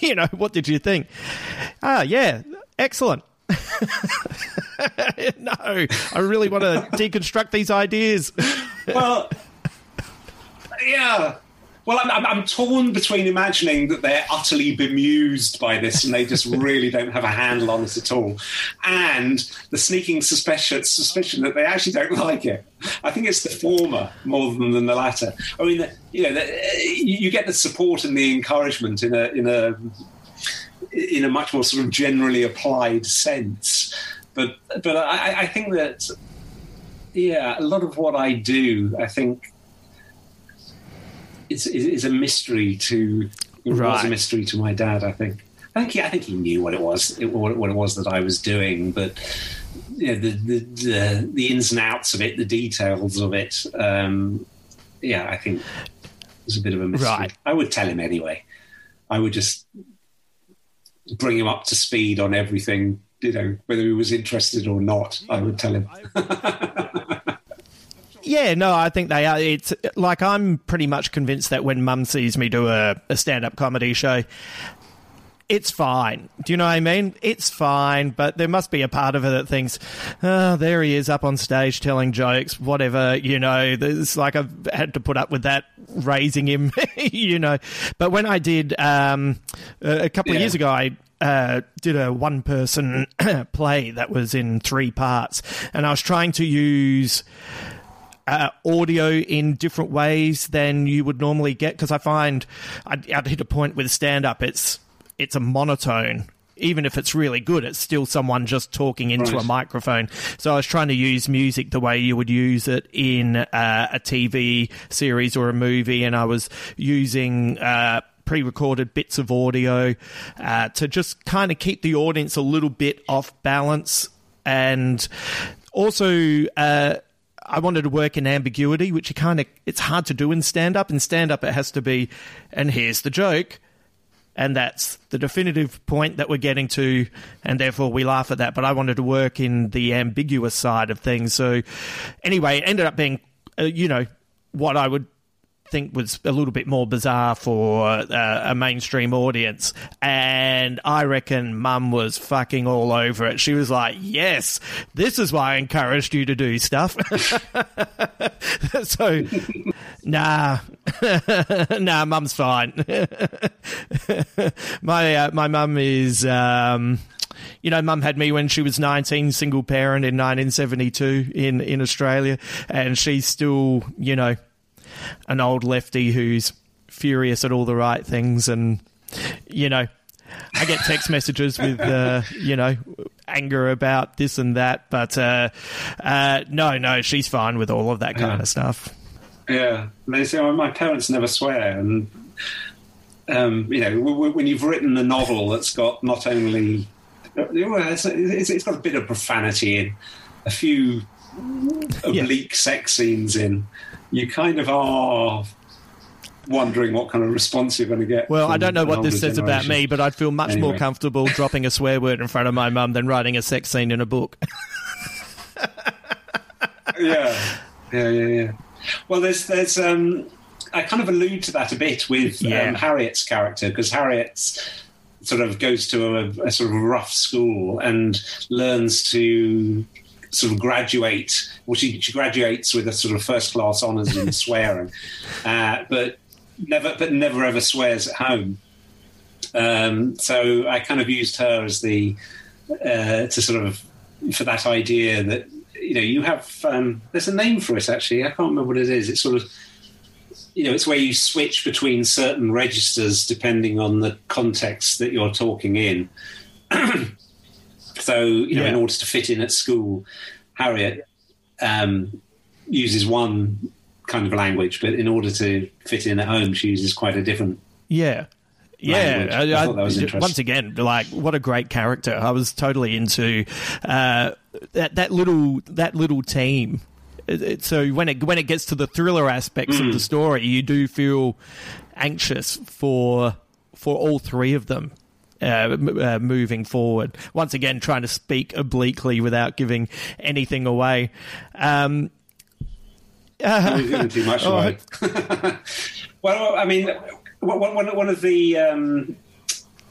[laughs] you know, what did you think? Ah, yeah, excellent. [laughs] no, I really want to [laughs] deconstruct these ideas. Well, yeah. Well, I'm, I'm, I'm torn between imagining that they're utterly bemused by this and they just really don't have a handle on it at all, and the sneaking suspicion, suspicion that they actually don't like it. I think it's the former more than, than the latter. I mean, you know, the, you get the support and the encouragement in a in a in a much more sort of generally applied sense. But but I, I think that yeah, a lot of what I do, I think, is, is a mystery to it was a mystery to my dad. I think. I think he, I think he knew what it was, it, what, what it was that I was doing, but you know, the, the the the ins and outs of it, the details of it. Um, yeah, I think it was a bit of a mystery. Right. I would tell him anyway. I would just bring him up to speed on everything. You know, whether he was interested or not, I would tell him. Yeah, no, I think they are. It's like I'm pretty much convinced that when mum sees me do a, a stand up comedy show, it's fine. Do you know what I mean? It's fine, but there must be a part of her that thinks, oh, there he is up on stage telling jokes, whatever, you know. There's like I've had to put up with that raising him, [laughs] you know. But when I did um, a couple of years ago, I uh, did a one person [clears throat] play that was in three parts, and I was trying to use uh, audio in different ways than you would normally get because I find I'd, I'd hit a point with stand up. It's it's a monotone. Even if it's really good, it's still someone just talking into Right. a microphone. So I was trying to use music the way you would use it in uh, a TV series or a movie, and I was using uh, pre-recorded bits of audio uh, to just kind of keep the audience a little bit off balance, and also. I wanted to work in ambiguity, which you kind of it's hard to do in stand up. In stand up, it has to be, and here's the joke, and that's the definitive point that we're getting to, and therefore we laugh at that. But I wanted to work in the ambiguous side of things. So anyway, it ended up being, uh, you know, what I would think was a little bit more bizarre for uh, a mainstream audience. And I reckon mum was fucking all over it. She was like, yes, this is why I encouraged you to do stuff. [laughs] so, nah, [laughs] nah, mum's fine. [laughs] my, uh, my mum is, um, you know, mum had me when she was 19, single parent in 1972 in, in Australia, and she's still, you know, an old lefty who's furious at all the right things and you know i get text [laughs] messages with uh, you know anger about this and that but uh, uh, no no she's fine with all of that kind Yeah. of stuff. Yeah, they say well, my parents never swear, and um, you know, w- w- when you've written a novel that's got not only well, it's, it's, it's got a bit of profanity in, a few oblique sex scenes in, you kind of are wondering what kind of response you're going to get. well i don't know what this says about me but i'd feel much more comfortable [laughs] dropping a swear word in front of my mum than writing a sex scene in a book [laughs] yeah, yeah, yeah, yeah. Well, there's there's um, I kind of allude to that a bit with Yeah. um, Harriet's character because Harriet's sort of goes to a, a sort of rough school and learns to sort of graduate. Well, she, she graduates with a sort of first class honours in [laughs] swearing, uh, but never but never ever swears at home. Um, so I kind of used her as the uh, to sort of for that idea that you know you have um, there's a name for it actually I can't remember what it is it's sort of you know it's where you switch between certain registers depending on the context that you're talking in [clears throat] so you know in order to fit in at school Harriet um, uses one kind of language but in order to fit in at home she uses quite a different Yeah. Yeah, language. I thought that was interesting. once again, like what a great character! I was totally into uh, that that little that little team. So when it when it gets to the thriller aspects of Mm. the story, you do feel anxious for for all three of them. Uh, uh, moving forward, once again, trying to speak obliquely without giving anything away. Um, giving too much [laughs] away. [laughs] well, I mean, one, one, one of the um,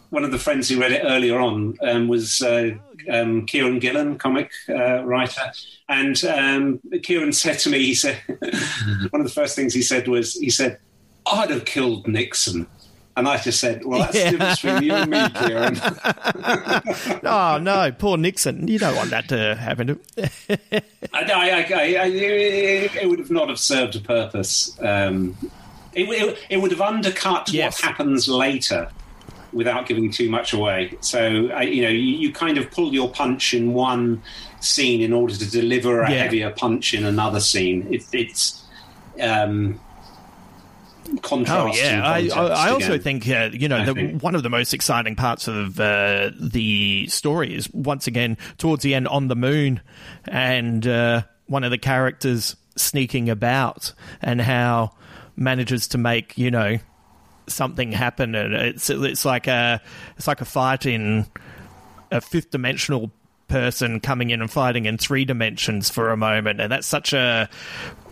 one of the friends who read it earlier on um, was uh, um, Kieron Gillen, comic uh, writer, and um, Kieron said to me, he said [laughs] one of the first things he said was, he said, "I'd have killed Nixon." And I just said, "Well, that's the difference between you and me, [laughs] Kieron." [laughs] oh no, poor Nixon! You don't want that to happen to. [laughs] I, I, I, I, it, would have not have served a purpose. Um, it, it, it would have undercut Yes. what happens later without giving too much away. So, I, you know, you, you kind of pull your punch in one scene in order to deliver a Yeah. heavier punch in another scene. It, it's um, Oh yeah, I, I, also again. think uh, you know the, think. one of the most exciting parts of uh, the story is once again towards the end on the moon, and uh, one of the characters sneaking about and how manages to make you know something happen, and it's it's like a it's like a fight in a fifth dimensional person coming in and fighting in three dimensions for a moment, and that's such a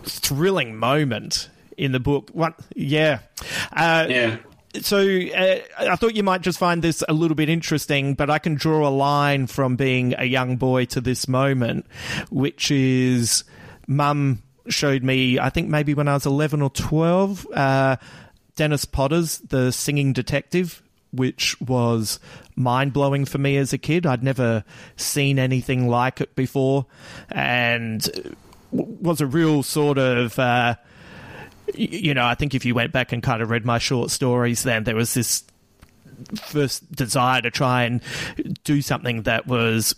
thrilling moment in the book. What? Yeah. Uh, Yeah. So uh, I thought you might just find this a little bit interesting, but I can draw a line from being a young boy to this moment, which is mum showed me, I think maybe when I was 11 or 12, uh, Dennis Potter's The Singing Detective, which was mind blowing for me as a kid. I'd never seen anything like it before, and was a real sort of. Uh, you know, I think if you went back and kind of read my short stories, then there was this first desire to try and do something that was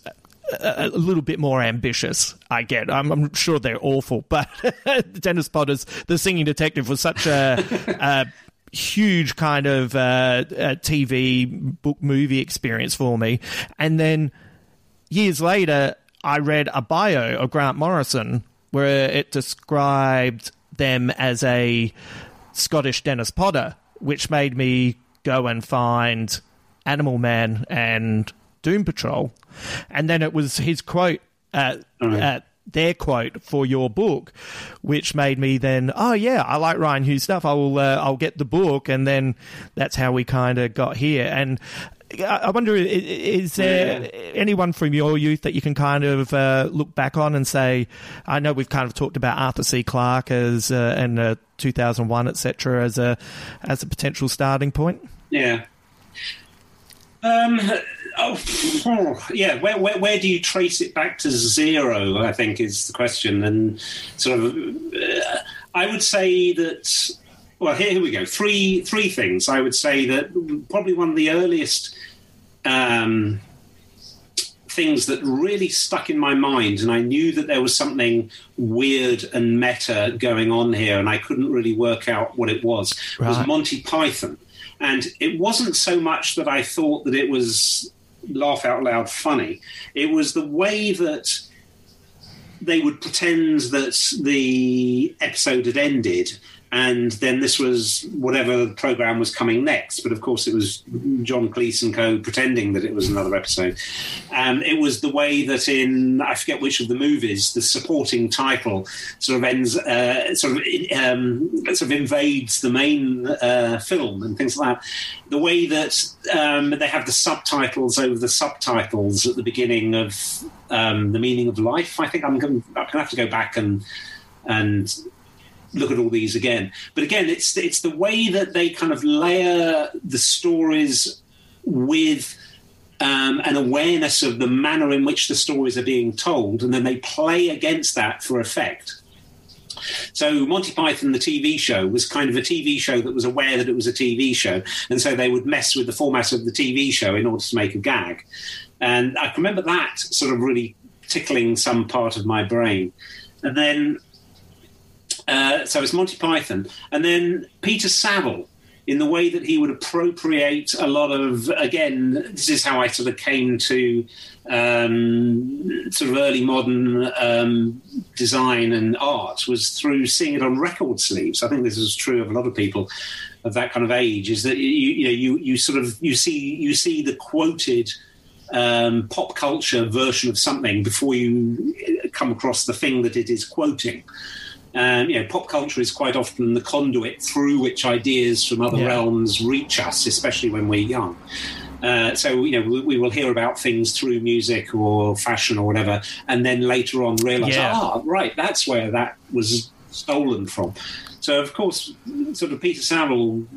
a, little bit more ambitious. I get. I'm, I'm sure they're awful, [laughs] but Dennis Potter's The Singing Detective was such a, a huge kind of uh, TV book movie experience for me. And then years later, I read a bio of Grant Morrison where it described them as a Scottish Dennis Potter, which made me go and find Animal Man and Doom Patrol. And then it was his quote at, right. at their quote for your book, which made me then, oh yeah, I like Rian Hughes stuff. I will, uh, I'll get the book, and then that's how we kind of got here. And I wonder, is there anyone from your youth that you can kind of uh, look back on and say, I know we've kind of talked about Arthur C. Clarke as uh, and uh, 2001, etc., as a as a potential starting point. Yeah. Um, oh, yeah. Where, where, where do you trace it back to zero? I think is the question, and sort of. Uh, I would say that. Well, here, here we go. Three three things. I would say that probably one of the earliest um, things that really stuck in my mind, and I knew that there was something weird and meta going on here, and I couldn't really work out what it was. Right. Was Monty Python. And it wasn't so much that I thought that it was laugh out loud funny. It was the way that they would pretend that the episode had ended and then this was whatever program was coming next. But of course, it was John Cleese and co pretending that it was another episode. Um, it was the way that in I forget which of the movies the supporting title sort of ends, uh, sort of um, sort of invades the main uh, film and things like that. The way that um, they have the subtitles over the subtitles at the beginning of um, the meaning of life. I think I'm going to have to go back and and look at all these again. But again, it's it's the way that they kind of layer the stories with um, an awareness of the manner in which the stories are being told, and then they play against that for effect. So Monty Python, the TV show, was kind of a TV show that was aware that it was a TV show, and so they would mess with the format of the TV show in order to make a gag. And I remember that sort of really tickling some part of my brain. And then uh, so it's Monty Python, and then Peter Saville in the way that he would appropriate a lot of again this is how i sort of came to um, sort of early modern um, design and art was through seeing it on record sleeves. I think this is true of a lot of people of that kind of age is that you, you know you, you sort of you see you see the quoted um, pop culture version of something before you come across the thing that it is quoting um, you know, pop culture is quite often the conduit through which ideas from other yeah. realms reach us, especially when we're young. Uh, so you know we, we, will hear about things through music or fashion or whatever, and then later on realize, yeah. ah, right, that's where that was stolen from. So of course, sort of Peter Saville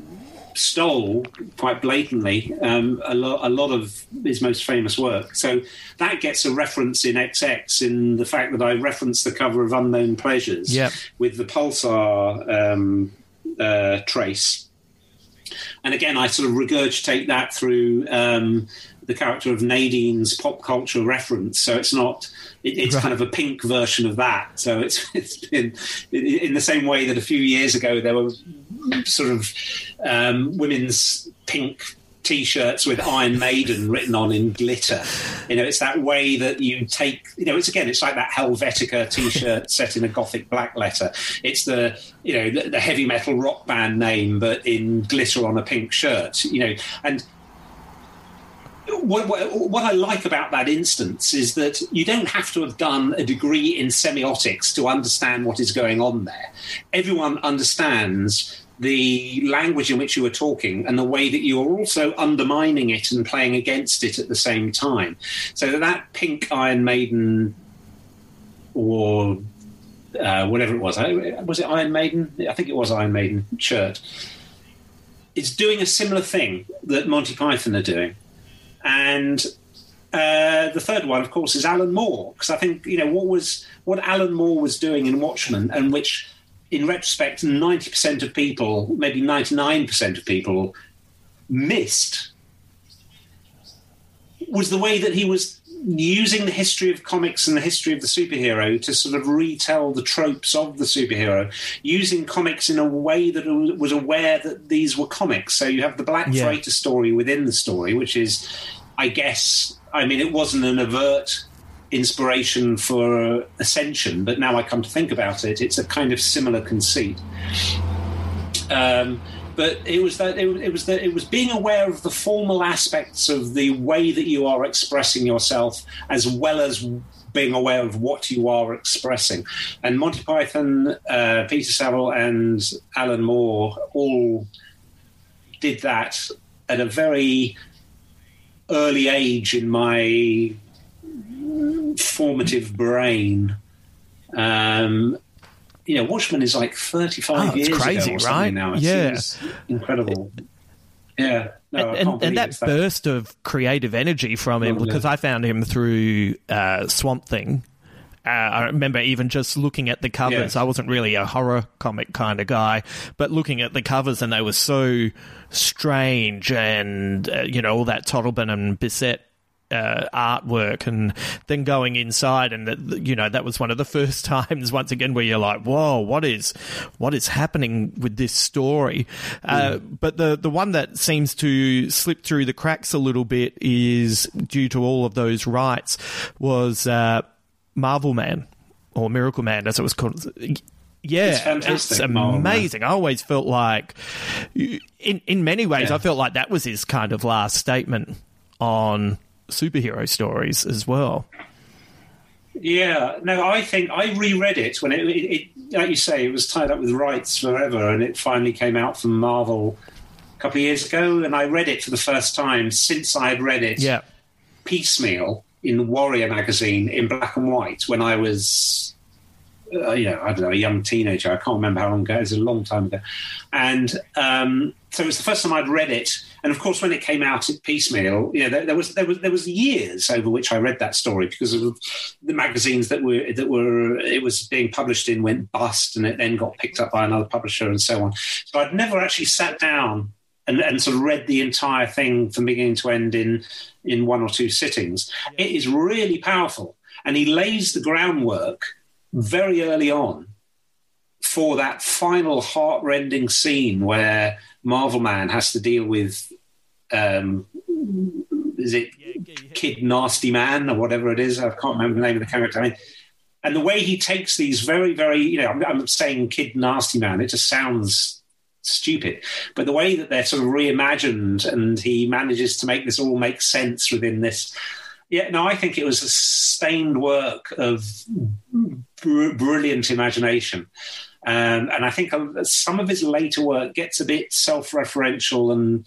stole quite blatantly um, a, lo- a, lot of his most famous work. So that gets a reference in XX in the fact that I reference the cover of Unknown Pleasures yep. with the pulsar um, uh, trace. And again, I sort of regurgitate that through um, the character of Nadine's pop culture reference. So it's not. It, it's right. kind of a pink version of that. So it's [laughs] it's been in the same way that a few years ago there were sort of um, women's pink t-shirts with Iron Maiden written on in glitter. You know, it's that way that you take. You know, it's again, it's like that Helvetica t-shirt [laughs] set in a gothic black letter. It's the you know the, the heavy metal rock band name, but in glitter on a pink shirt. You know, and what, what, what, I like about that instance is that you don't have to have done a degree in semiotics to understand what is going on there. Everyone understands the language in which you are talking and the way that you are also undermining it and playing against it at the same time. So that, pink Iron Maiden or uh, whatever it was. Was it Iron Maiden? I think it was Iron Maiden shirt. It's doing a similar thing that Monty Python are doing, and uh, the third one, of course, is Alan Moore because I think you know what was what Alan Moore was doing in Watchmen, and which, in retrospect, ninety percent of people, maybe ninety nine percent of people, missed was the way that he was using the history of comics and the history of the superhero to sort of retell the tropes of the superhero, using comics in a way that was aware that these were comics. So you have the Black Yeah. Freighter story within the story, which is, I guess, I mean, it wasn't an overt inspiration for Ascension, but now I come to think about it, it's a kind of similar conceit. Um, but it was that it, it was that it was being aware of the formal aspects of the way that you are expressing yourself, as well as being aware of what you are expressing. And Monty Python, uh, Peter Saville, and Alan Moore all did that at a very early age in my formative brain. Um, you know, Watchmen is like 35 Oh, it's years crazy, ago right? now. It Yeah. incredible. Yeah. No, and, and, and that it's burst of creative energy from him Oh, yeah. because I found him through uh, Swamp Thing. Uh, I remember even just looking at the covers. Yeah. I wasn't really a horror comic kind of guy, but looking at the covers and they were so strange and, uh, you know, all that Totleben and Bissette uh, artwork and then going inside and that you know that was one of the [laughs] first times once again where you're like whoa what is what is happening with this story uh, but the the one that seems to slip through the cracks a little bit is due to all of those rights was uh, Marvel Man or Miracle Man as it was called yeah, It's It's Marvel amazing. I always felt like, in in many ways, Yeah. I felt like that was his kind of last statement on superhero stories as well. Yeah, no, I think I reread it when it, it, it, like you say, it was tied up with rights forever, and it finally came out from Marvel a couple of years ago, and I read it for the first time since I had read it Yeah, piecemeal in Warrior magazine in black and white when I was, uh, you know, I don't know, a young teenager. I can't remember how long ago. It was a long time ago, and um, so it was the first time I'd read it. And of course, when it came out at piecemeal, you know, there, there was there was there was years over which I read that story because of the magazines that were that were it was being published in went bust, and it then got picked up by another publisher and so on. So I'd never actually sat down and, and sort of read the entire thing from beginning to end in in one or two sittings. It is really powerful, and he lays the groundwork very early on for that final heartrending scene where Marvel Man has to deal with. Um, is it Kid Nasty Man or whatever it is? I can't remember the name of the character. I mean, and the way he takes these very, very, you know, I'm, I'm saying Kid Nasty Man, it just sounds stupid. But the way that they're sort of reimagined and he manages to make this all make sense within this. Yeah, no, I think it was a sustained work of br- brilliant imagination. Um, and I think some of his later work gets a bit self referential and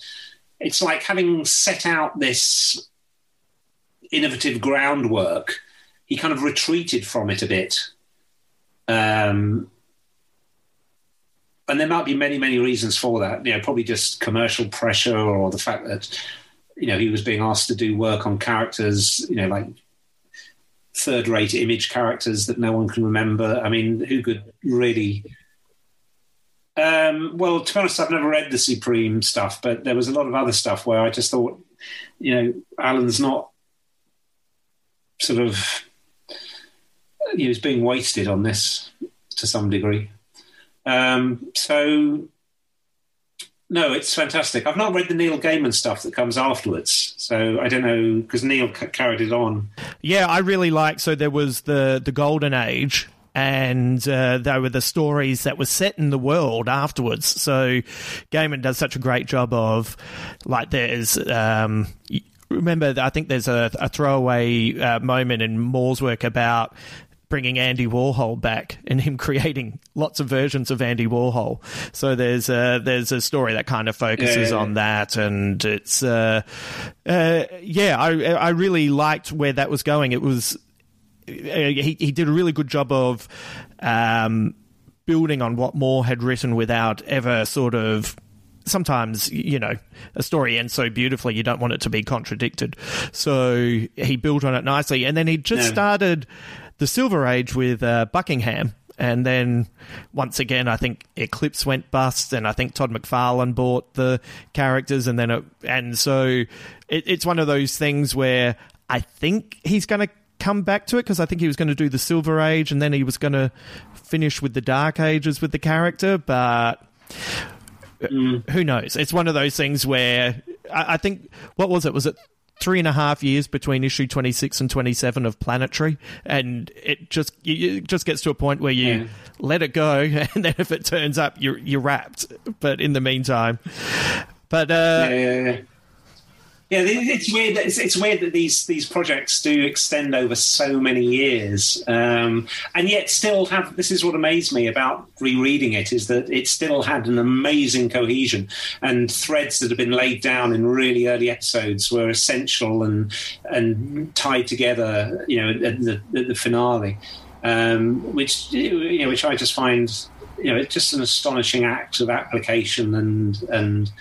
it's like having set out this innovative groundwork, he kind of retreated from it a bit. Um, and there might be many, many reasons for that. You know, probably just commercial pressure or the fact that, you know, he was being asked to do work on characters, you know, like third rate image characters that no one can remember. I mean, who could really. Um, well, to be honest, I've never read the Supreme stuff, but there was a lot of other stuff where I just thought, you know, Alan's not sort of. He was being wasted on this to some degree. Um, so, no, it's fantastic. I've not read the Neil Gaiman stuff that comes afterwards, so I don't know because Neil c- carried it on. yeah, I really like. So there was the the Golden Age. And uh, they were the stories that were set in the world afterwards. So Gaiman does such a great job of, like, there's um, remember I think there's a, a throwaway uh, moment in Moore's work about bringing Andy Warhol back and him [laughs] creating lots of versions of Andy Warhol. So there's a, there's a story that kind of focuses Yeah, on that, and it's uh, uh, yeah, I I really liked where that was going. It was he he did a really good job of um, building on what Moore had written without ever sort of. Sometimes, you know, a story ends so beautifully you don't want it to be contradicted. So he built on it nicely. And then he just Yeah. started the Silver Age with uh, Buckingham. And then once again, I think Eclipse went bust, and I think Todd McFarlane bought the characters, and then it, and so it, it's one of those things where I think he's going to come back to it because I think he was going to do the Silver Age, and then he was going to finish with the Dark Ages with the character, but who knows? It's one of those things where I, I think what was it? Was it three and a half years between issue twenty six and twenty seven of Planetary, and it just it just gets to a point where you Yeah. let it go, [laughs] and then if it turns up, you're you're wrapped. But in the meantime, but uh, yeah, yeah, yeah. It's weird. that- It's, it's weird that these these projects do extend over so many years, um, and yet still have. This is what amazed me about rereading it is that it still had an amazing cohesion and threads that have been laid down in really early episodes were essential and and tied together. You know, at the, at the finale, um, which you know, which I just find you know, it's just an astonishing act of application and and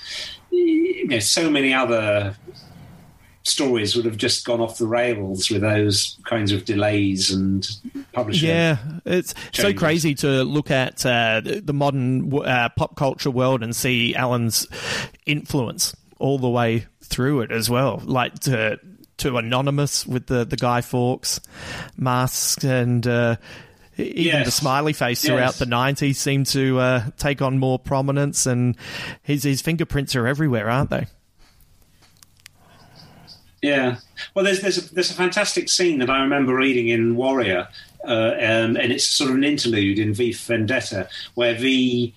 you know, so many other stories would have just gone off the rails with those kinds of delays and publishing. Yeah, it's so crazy to look at uh, the modern uh, pop culture world and see Alan's influence all the way through it as well. Like to to Anonymous with the the Guy Fawkes masks and. Uh, even Yes. the smiley face throughout Yes. the 90s seemed to uh, take on more prominence, and his his fingerprints are everywhere, aren't they? Yeah. Well, there's there's a, there's a fantastic scene that I remember reading in Warrior, uh, um, and it's sort of an interlude in V for Vendetta where V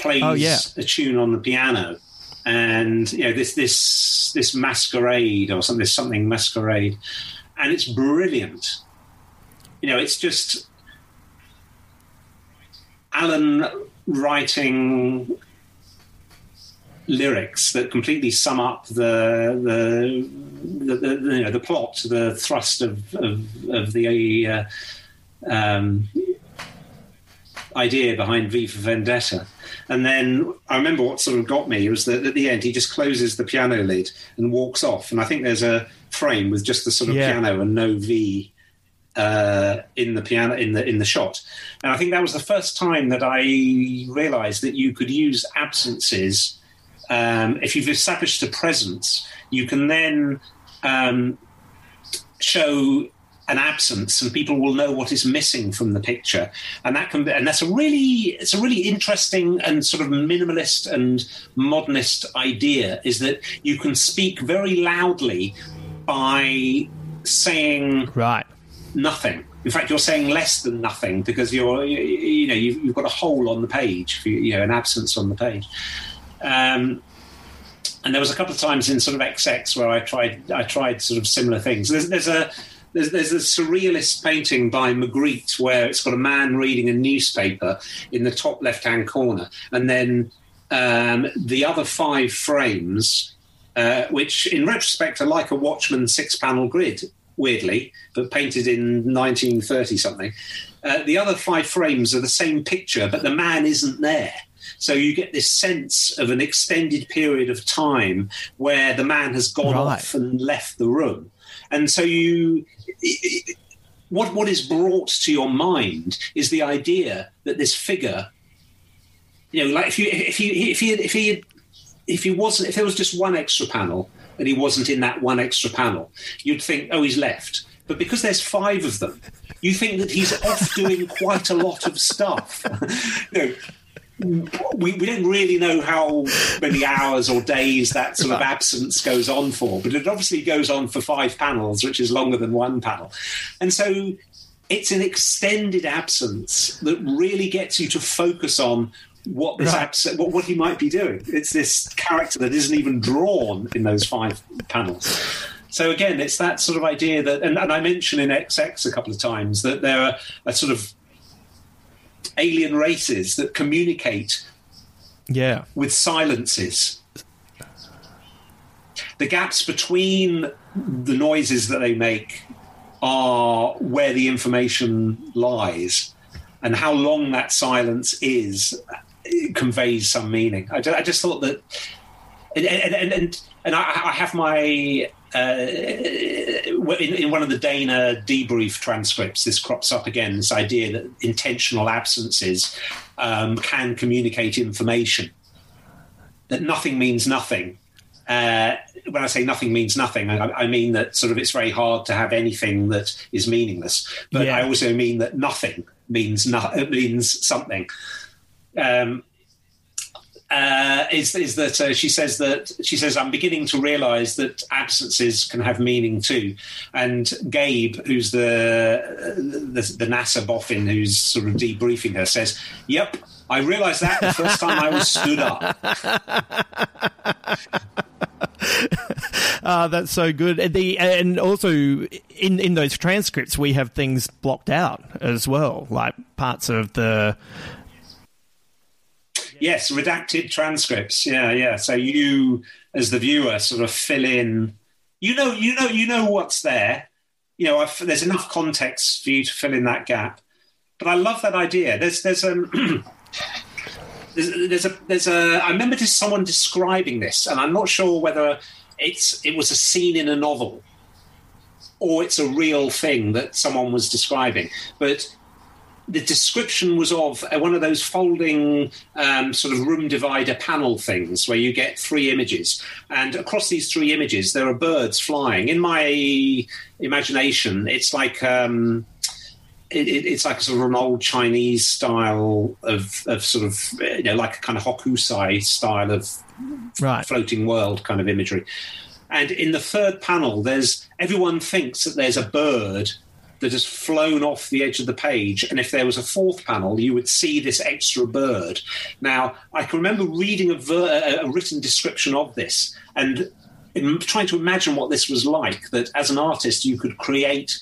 plays Oh, yeah. a tune on the piano, and you know this this this masquerade or something something masquerade, and it's brilliant. You know, it's just Alan writing lyrics that completely sum up the the the, the, you know, the plot, the thrust of of, of the uh, um, idea behind V for Vendetta. And then I remember what sort of got me was that at the end he just closes the piano lid and walks off. And I think there's a frame with just the sort of Yeah. piano and no V uh, in the piano in the in the shot. And I think that was the first time that I realised that you could use absences. Um, if you've established a presence, you can then um, show an absence, and people will know what is missing from the picture. And that can, be, and that's a really, it's a really interesting and sort of minimalist and modernist idea. Is that you can speak very loudly by saying Right. nothing. In fact, you're saying less than nothing because you're, you, you know, you've, you've got a hole on the page, you you know, an absence on the page. Um, and there was a couple of times in sort of XX where I tried, I tried sort of similar things. There's, there's a, there's, there's a surrealist painting by Magritte where it's got a man reading a newspaper in the top left-hand corner, and then um, the other five frames uh, which in retrospect are like a Watchmen six panel grid, weirdly, but painted in 1930 something. Uh, the other five frames are the same picture, but the man isn't there. So you get this sense of an extended period of time where the man has gone Right. off and left the room. And so you. What, what is brought to your mind is the idea that this figure, you know, like if you if he if he if he if he wasn't if there was just one extra panel and he wasn't in that one extra panel, you'd think, oh, he's left. But because there's five of them, you think that he's off doing quite a lot of stuff. [laughs] you know, we, we don't really know how many hours or days that sort of absence goes on for, but it obviously goes on for five panels, which is longer than one panel. And so it's an extended absence that really gets you to focus on what this Right. abs- what, what he might be doing. It's this character that isn't even drawn in those five panels. So again, it's that sort of idea that, and, and I mentioned in XX a couple of times that there are a sort of alien races that communicate Yeah. with silences. The gaps between the noises that they make are where the information lies, and how long that silence is conveys some meaning. I, I just thought that, and and and, and I, I have my. Uh, in, in, one of the Dana debrief transcripts, this crops up again. This idea that intentional absences um, can communicate information, that nothing means nothing, uh, when I say nothing means nothing, I, I, mean that sort of it's very hard to have anything that is meaningless. But yeah. I also mean that nothing means no, means something. Um, uh, is is that uh, she says that she says I'm beginning to realise that absences can have meaning too, and Gabe, who's the the, the NASA boffin who's sort of debriefing her, says, "Yep, I realised that the first time I was stood up." uh, that's so good. The and also in in those transcripts we have things blocked out as well, like parts of the. Yes, redacted transcripts. Yeah, yeah. So you, as the viewer, sort of fill in. You know, you know, you know what's there. You know, I've, there's enough context for you to fill in that gap. But I love that idea. There's there's um. [clears throat] there's, there's a there's a I remember just someone describing this, and I'm not sure whether it's it was a scene in a novel or it's a real thing that someone was describing, but the description was of one of those folding um, sort of room divider panel things where you get three images, and across these three images there are birds flying. In my imagination, it's like um, it, it, it's like sort of an old Chinese style of, of sort of you know like a kind of Hokusai style of right. floating world kind of imagery. And in the third panel, there's everyone thinks that there's a bird that has flown off the edge of the page. And if there was a fourth panel, you would see this extra bird. Now, I can remember reading a, ver- a written description of this and trying to imagine what this was like. That as an artist, you could create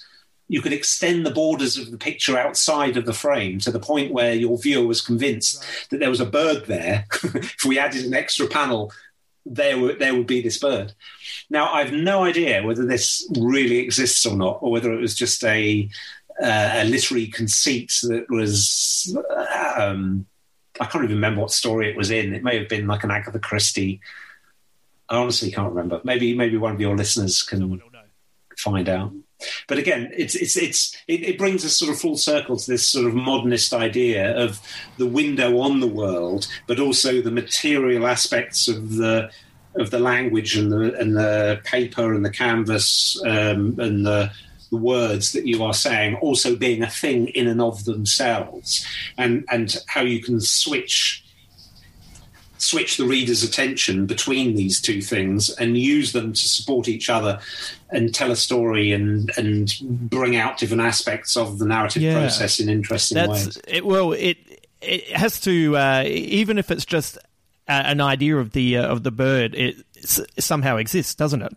you could extend the borders of the picture outside of the frame to the point where your viewer was convinced that there was a bird there. [laughs] if we added an extra panel, there would there would be this bird. Now I've no idea whether this really exists or not, or whether it was just a uh, a literary conceit that was. Um, I can't even remember what story it was in. It may have been like an Agatha Christie. I honestly can't remember. Maybe maybe one of your listeners can find out. But again, it's it's it's it, it, brings us sort of full circle to this sort of modernist idea of the window on the world, but also the material aspects of the of the language and the and the paper and the canvas um, and the the words that you are saying also being a thing in and of themselves, and and how you can switch switch the reader's attention between these two things and use them to support each other and tell a story and and bring out different aspects of the narrative yeah. process in interesting That's, ways. It, well, it it has to uh, even if it's just an idea of the uh, of the bird, it somehow exists, doesn't it?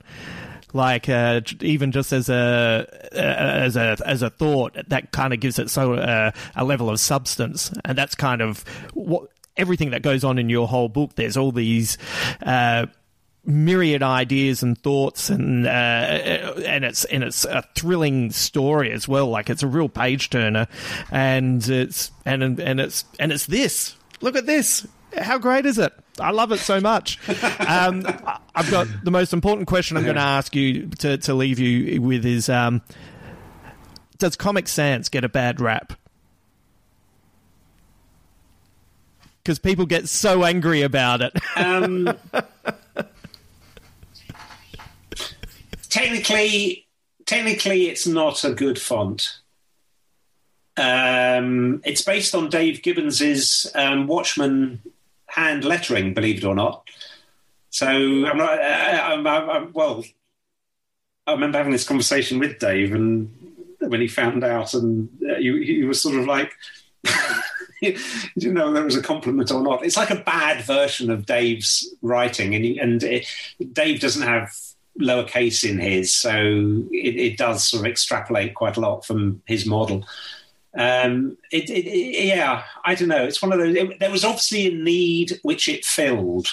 Like uh, even just as a as a as a thought, that kind of gives it so uh, a level of substance, and that's kind of what everything that goes on in your whole book. There's all these. Uh, myriad ideas and thoughts and uh, and it's and it's a thrilling story as well like it's a real page turner and it's and and it's and it's this look at this how great is it I love it so much. Um, I've got the most important question I'm going to ask you to, to leave you with is um, Does Comic Sans get a bad rap? because people get so angry about it. Um, [laughs] technically, technically, it's not a good font. Um, it's based on Dave Gibbons's um, Watchmen hand lettering, believe it or not. So I'm not. I'm, I'm, I'm, well, I remember having this conversation with Dave, and when he found out, and uh, he, he was sort of like. [laughs] you know there was a compliment or not. It's like a bad version of Dave's writing, and he, and it, Dave doesn't have lowercase in his, so it, it, does sort of extrapolate quite a lot from his model. Um, it, it yeah, I don't know. It's one of those. there was obviously a need which it filled,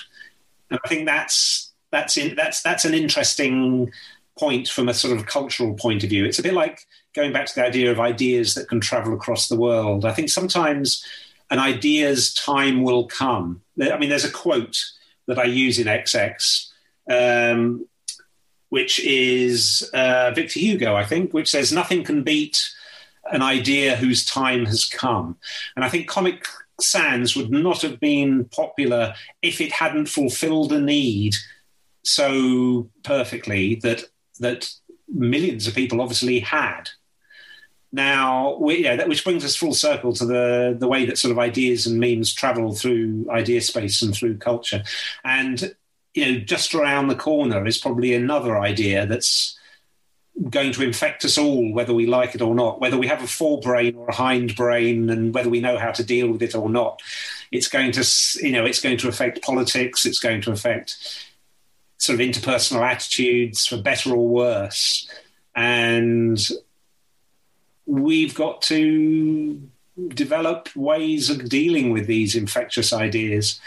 and I think that's that's in, that's that's an interesting point from a sort of cultural point of view. It's a bit like going back to the idea of ideas that can travel across the world. I think sometimes an idea's time will come. I mean, there's a quote that I use in XX, um, which is uh, Victor Hugo, I think, which says, Nothing can beat an idea whose time has come. And I think Comic Sans would not have been popular if it hadn't fulfilled a need so perfectly that that millions of people obviously had. Now, we, yeah, that, which brings us full circle to the the way that sort of ideas and memes travel through idea space and through culture, and you know, just around the corner is probably another idea that's going to infect us all, whether we like it or not, whether we have a forebrain or a hindbrain, and whether we know how to deal with it or not. It's going to, you know, it's going to affect politics. It's going to affect sort of interpersonal attitudes for better or worse. And we've got to develop ways of dealing with these infectious ideas.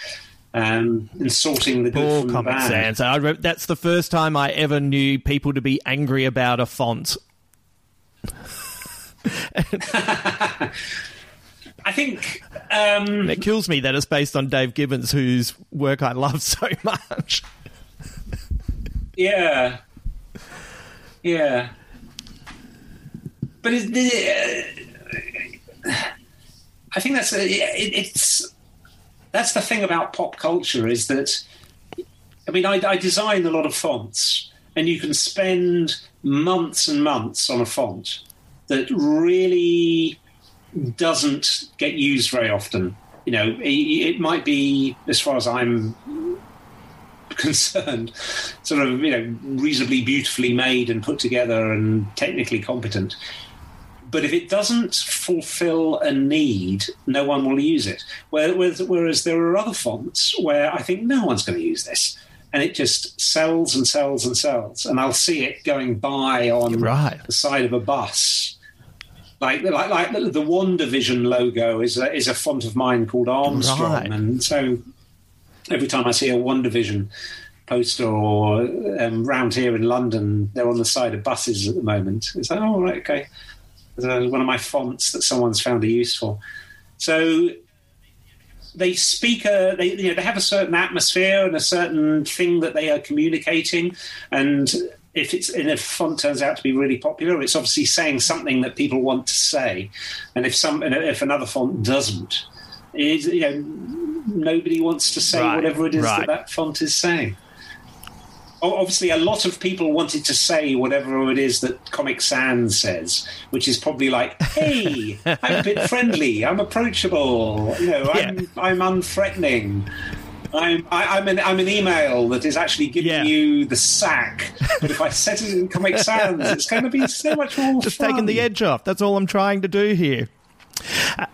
Um, and sorting the good Poor from Comic bad. Sans. I re- that's the first time I ever knew people to be angry about a font. [laughs] I think um, It kills me that it's based on Dave Gibbons, whose work I love [laughs] so much. Yeah, yeah, but it, uh, I think that's a, it, it's that's the thing about pop culture is that I mean I, I design a lot of fonts, and you can spend months and months on a font that really doesn't get used very often. You know, it, it might be, as far as I'm concerned, sort of you know reasonably beautifully made and put together and technically competent. But if it doesn't fulfill a need, no one will use it. Whereas, whereas there are other fonts where I think no one's going to use this. And it just sells and sells and sells. And I'll see it going by on Right. the side of a bus. Like, like, like the, the One Division logo is a, is a font of mine called Armstrong. Right. And so every time I see a One Division poster or um, round here in London, they're on the side of buses at the moment. It's like, oh, right, okay. One of my fonts that someone's found a use for. So they speak a they you know they have a certain atmosphere and a certain thing that they are communicating and if it's and if font turns out to be really popular it's obviously saying something that people want to say and if some if another font doesn't is you know nobody wants to say Right, whatever it is right. that that font is saying obviously a lot of people wanted to say whatever it is that Comic Sans says, which is probably like, [laughs] "Hey, I'm a bit friendly. I'm approachable. You know, I'm I'm unthreatening. I'm I, I'm an I'm an email that is actually giving Yeah. you the sack. But if I set it in Comic Sans, it's going to be so much more [laughs] Just fun. taking the edge off. That's all I'm trying to do here.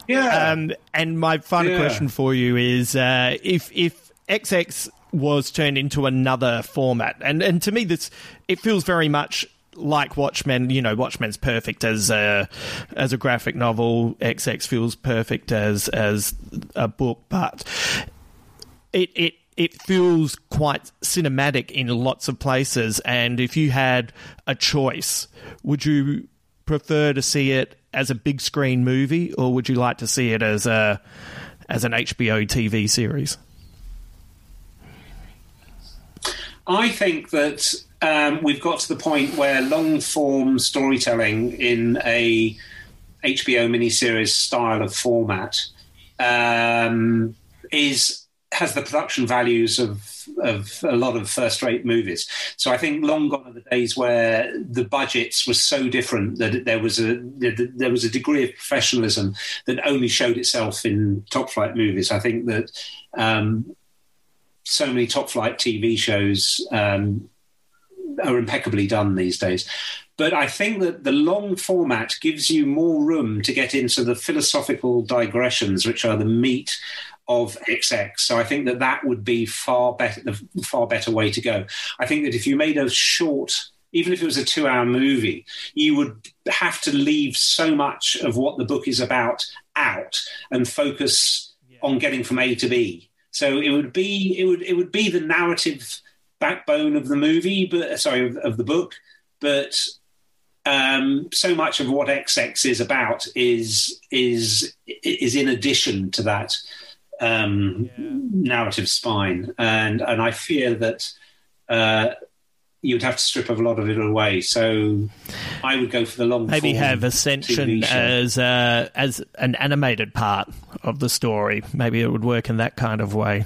Yeah. Um, and my final Yeah. question for you is: uh, if if XX was turned into another format, and and to me this it feels very much like Watchmen. You know, Watchmen's perfect as a as a graphic novel. XX feels perfect as as a book, but it it it feels quite cinematic in lots of places. And if you had a choice, would you prefer to see it as a big screen movie, or would you like to see it as a as an HBO TV series? I think that um, we've got to the point where long form storytelling in a HBO miniseries style of format um, is has the production values of of a lot of first rate movies. So I think long gone are the days where the budgets were so different that there was a there was a degree of professionalism that only showed itself in top flight movies. I think that um, so many top flight TV shows um, are impeccably done these days. But I think that the long format gives you more room to get into the philosophical digressions, which are the meat of XX. So I think that that would be far better, the far better way to go. I think that if you made a short, even if it was a two-hour movie, you would have to leave so much of what the book is about out and focus on getting from A to B. So it would be it would it would be the narrative backbone of the movie, but sorry of, of the book. but um, so much of what XX is about is is is in addition to that um, narrative spine, and and I fear that uh, you'd have to strip a lot of it away. So I would go for the long. Maybe have Ascension as uh, as an animated part of the story. Maybe it would work in that kind of way.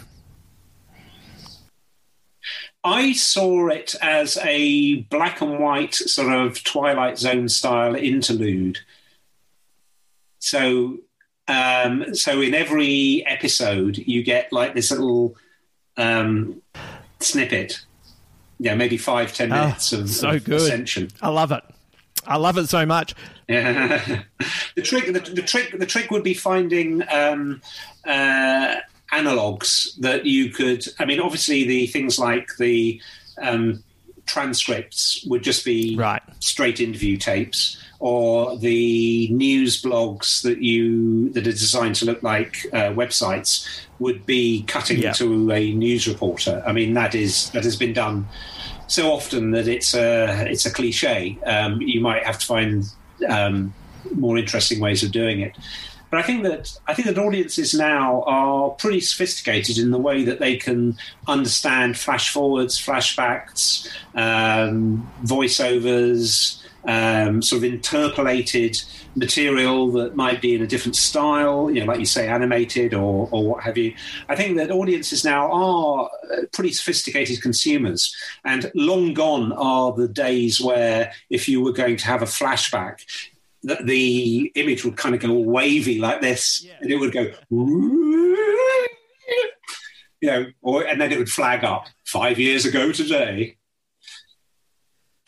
I saw it as a black and white sort of Twilight Zone style interlude. So, um, so in every episode, you get like this little um, snippet. Yeah, maybe five ten Ah, minutes of, so of good. Ascension. I love it. I love it so much. Yeah. [laughs] the trick, the, the trick, the trick would be finding um, uh, analogs that you could. I mean, obviously, the things like the um, transcripts would just be Right. straight interview tapes, or the news blogs that you that are designed to look like uh, websites would be cutting Yeah. to a news reporter. I mean, that is that has been done so often that it's a it's a cliche. Um, you might have to find um, more interesting ways of doing it. But I think that I think that audiences now are pretty sophisticated in the way that they can understand flash forwards, flashbacks, um, voiceovers, um, sort of interpolated material that might be in a different style, you know, like you say, animated or, or what have you. I think that audiences now are uh, pretty sophisticated consumers, and long gone are the days where if you were going to have a flashback, that the image would kind of go wavy like this, and it would go, [laughs] you know, or and then it would flag up five years ago today.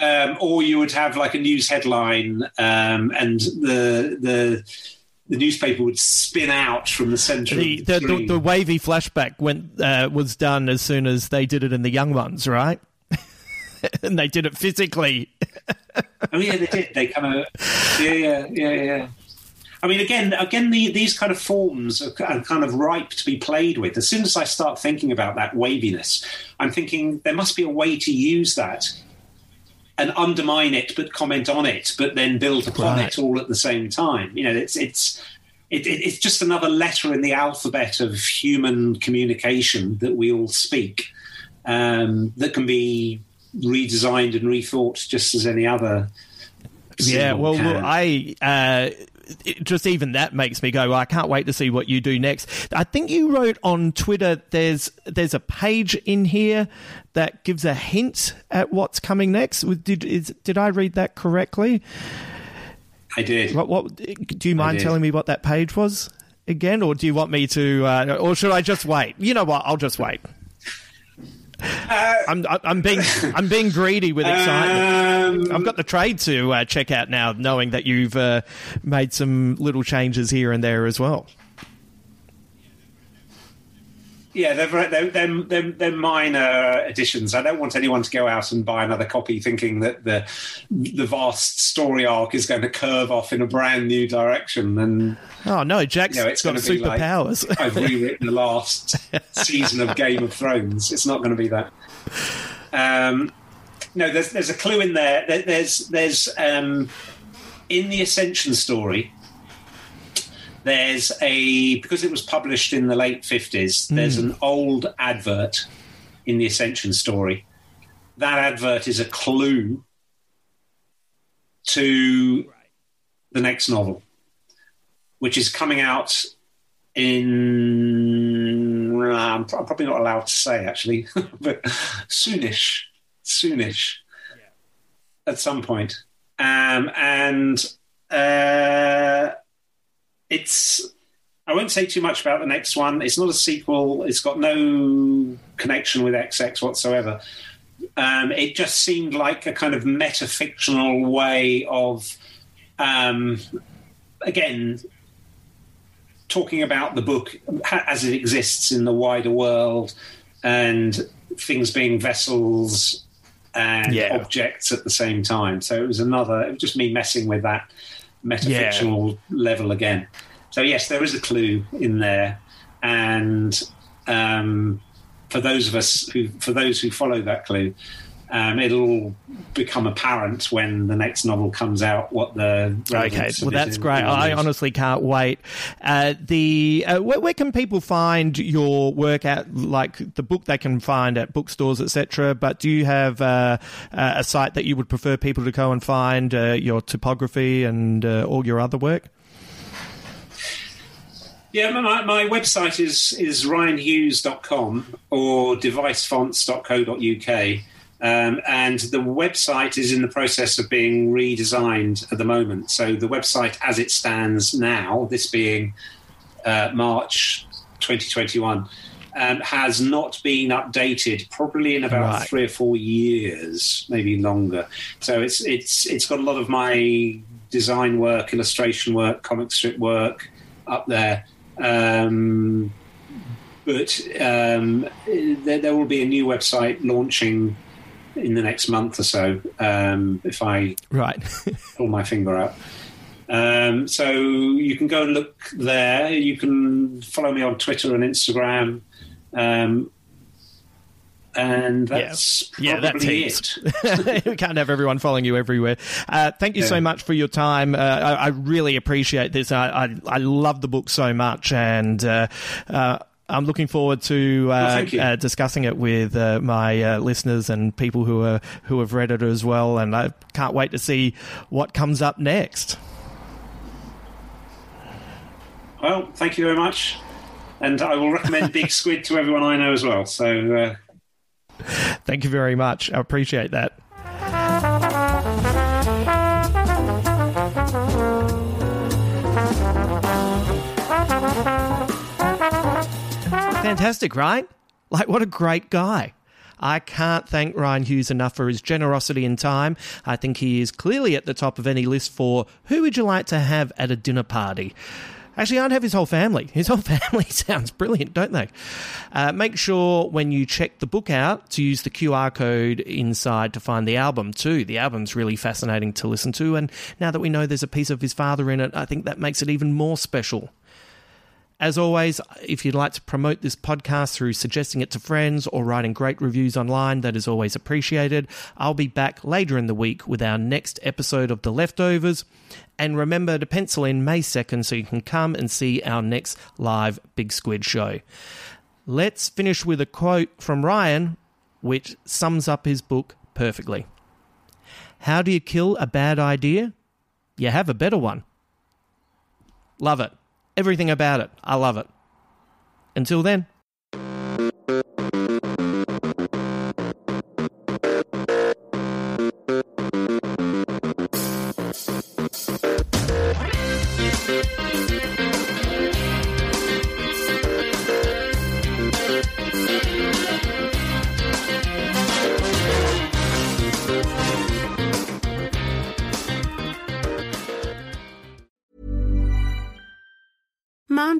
Um, or you would have like a news headline, um, and the the the newspaper would spin out from the centre The of the, the, the, the wavy flashback went uh, was done as soon as they did it in the young ones, right? [laughs] and they did it physically. Oh yeah, they did. They kind of yeah, yeah, yeah, yeah. I mean, again, again, the, these kind of forms are, are kind of ripe to be played with. As soon as I start thinking about that waviness, I'm thinking there must be a way to use that and undermine it, but comment on it, but then build upon Right. it all at the same time. You know, it's it's it, it, it's just another letter in the alphabet of human communication that we all speak um, that can be redesigned and rethought just as any other. Yeah, well, look, I uh, it, just even that makes me go. "Well, I can't wait to see what you do next. I think you wrote on Twitter. There's there's a page in here that gives a hint at what's coming next. Did is, did I read that correctly? I did. What, what do you mind telling me what that page was again, or do you want me to, uh, or should I just wait? You know what? I'll just wait. Uh, I'm I'm being I'm being greedy with excitement. Um, I've got the trade to uh, check out now, knowing that you've uh, made some little changes here and there as well. Yeah, they're, they're, they're, they're, minor additions. I don't want anyone to go out and buy another copy thinking that the the vast story arc is going to curve off in a brand new direction. And Oh no, Jack's you know, it's got be like superpowers. [laughs] I've rewritten the last season of Game of Thrones. It's not going to be that. Um, no, there's there's a clue in there. There- There's there's um, in the Ascension story. There's a because it was published in the late fifties. There's an old advert in the Ascension story. That advert is a clue to the next novel, which is coming out in. I'm probably not allowed to say actually, [laughs] but soonish, soonish, yeah. at some point. Um, and uh, it's. I won't say too much about the next one. It's not a sequel. It's got no connection with XX whatsoever. Um, it just seemed like a kind of metafictional way of, um, again, talking about the book as it exists in the wider world and things being vessels and Yeah. objects at the same time. So it was another, it was just me messing with that metafictional level again. So yes, there is a clue in there, and um, for those of us who, for those who follow that clue, um, it'll become apparent when the next novel comes out what the okay well that's great. i honestly can't wait. Uh, the uh, where, where, can people find your work at like the book they can find at bookstores etc but do you have uh, a site that you would prefer people to go and find uh, your typography and uh, all your other work? Yeah, my, my website is, is rianhughes.com or devicefonts.co.uk. Um, and the website is in the process of being redesigned at the moment. So the website as it stands now, this being uh, March 2021, um, has not been updated probably in about right. three or four years, maybe longer. So it's it's it's got a lot of my design work, illustration work, comic strip work up there. Um, but um, there, there, will be a new website launching in the next month or so um, if I right [laughs] pull my finger out. Um, so you can go and look there. You can follow me on Twitter and Instagram. Um, and that's yeah, yeah that's it. [laughs] we can't have everyone following you everywhere. Uh, thank you yeah. so much for your time. Uh, I, I, really appreciate this. I, I, I love the book so much, and uh, uh I'm looking forward to uh, well, uh, discussing it with uh, my uh, listeners and people who are who have read it as well. And I can't wait to see what comes up next. Well, thank you very much, and I will recommend Big [laughs] Squid to everyone I know as well. So, uh, thank you very much. I appreciate that. Fantastic, right? Like, what a great guy. I can't thank Rian Hughes enough for his generosity and time. I think he is clearly at the top of any list for who would you like to have at a dinner party. Actually, I'd have his whole family. His whole [laughs] family sounds brilliant, don't they? Uh, make sure when you check the book out to use the QR code inside to find the album too. The album's really fascinating to listen to, and now that we know there's a piece of his father in it, I think that makes it even more special. As always, if you'd like to promote this podcast through suggesting it to friends or writing great reviews online, that is always appreciated. I'll be back later in the week with our next episode of The Leftovers. And remember to pencil in May 2nd so you can come and see our next live Big Squid show. Let's finish with a quote from Rian, which sums up his book perfectly. How do you kill a bad idea? You have a better one. Love it everything about it. I love it. Until then.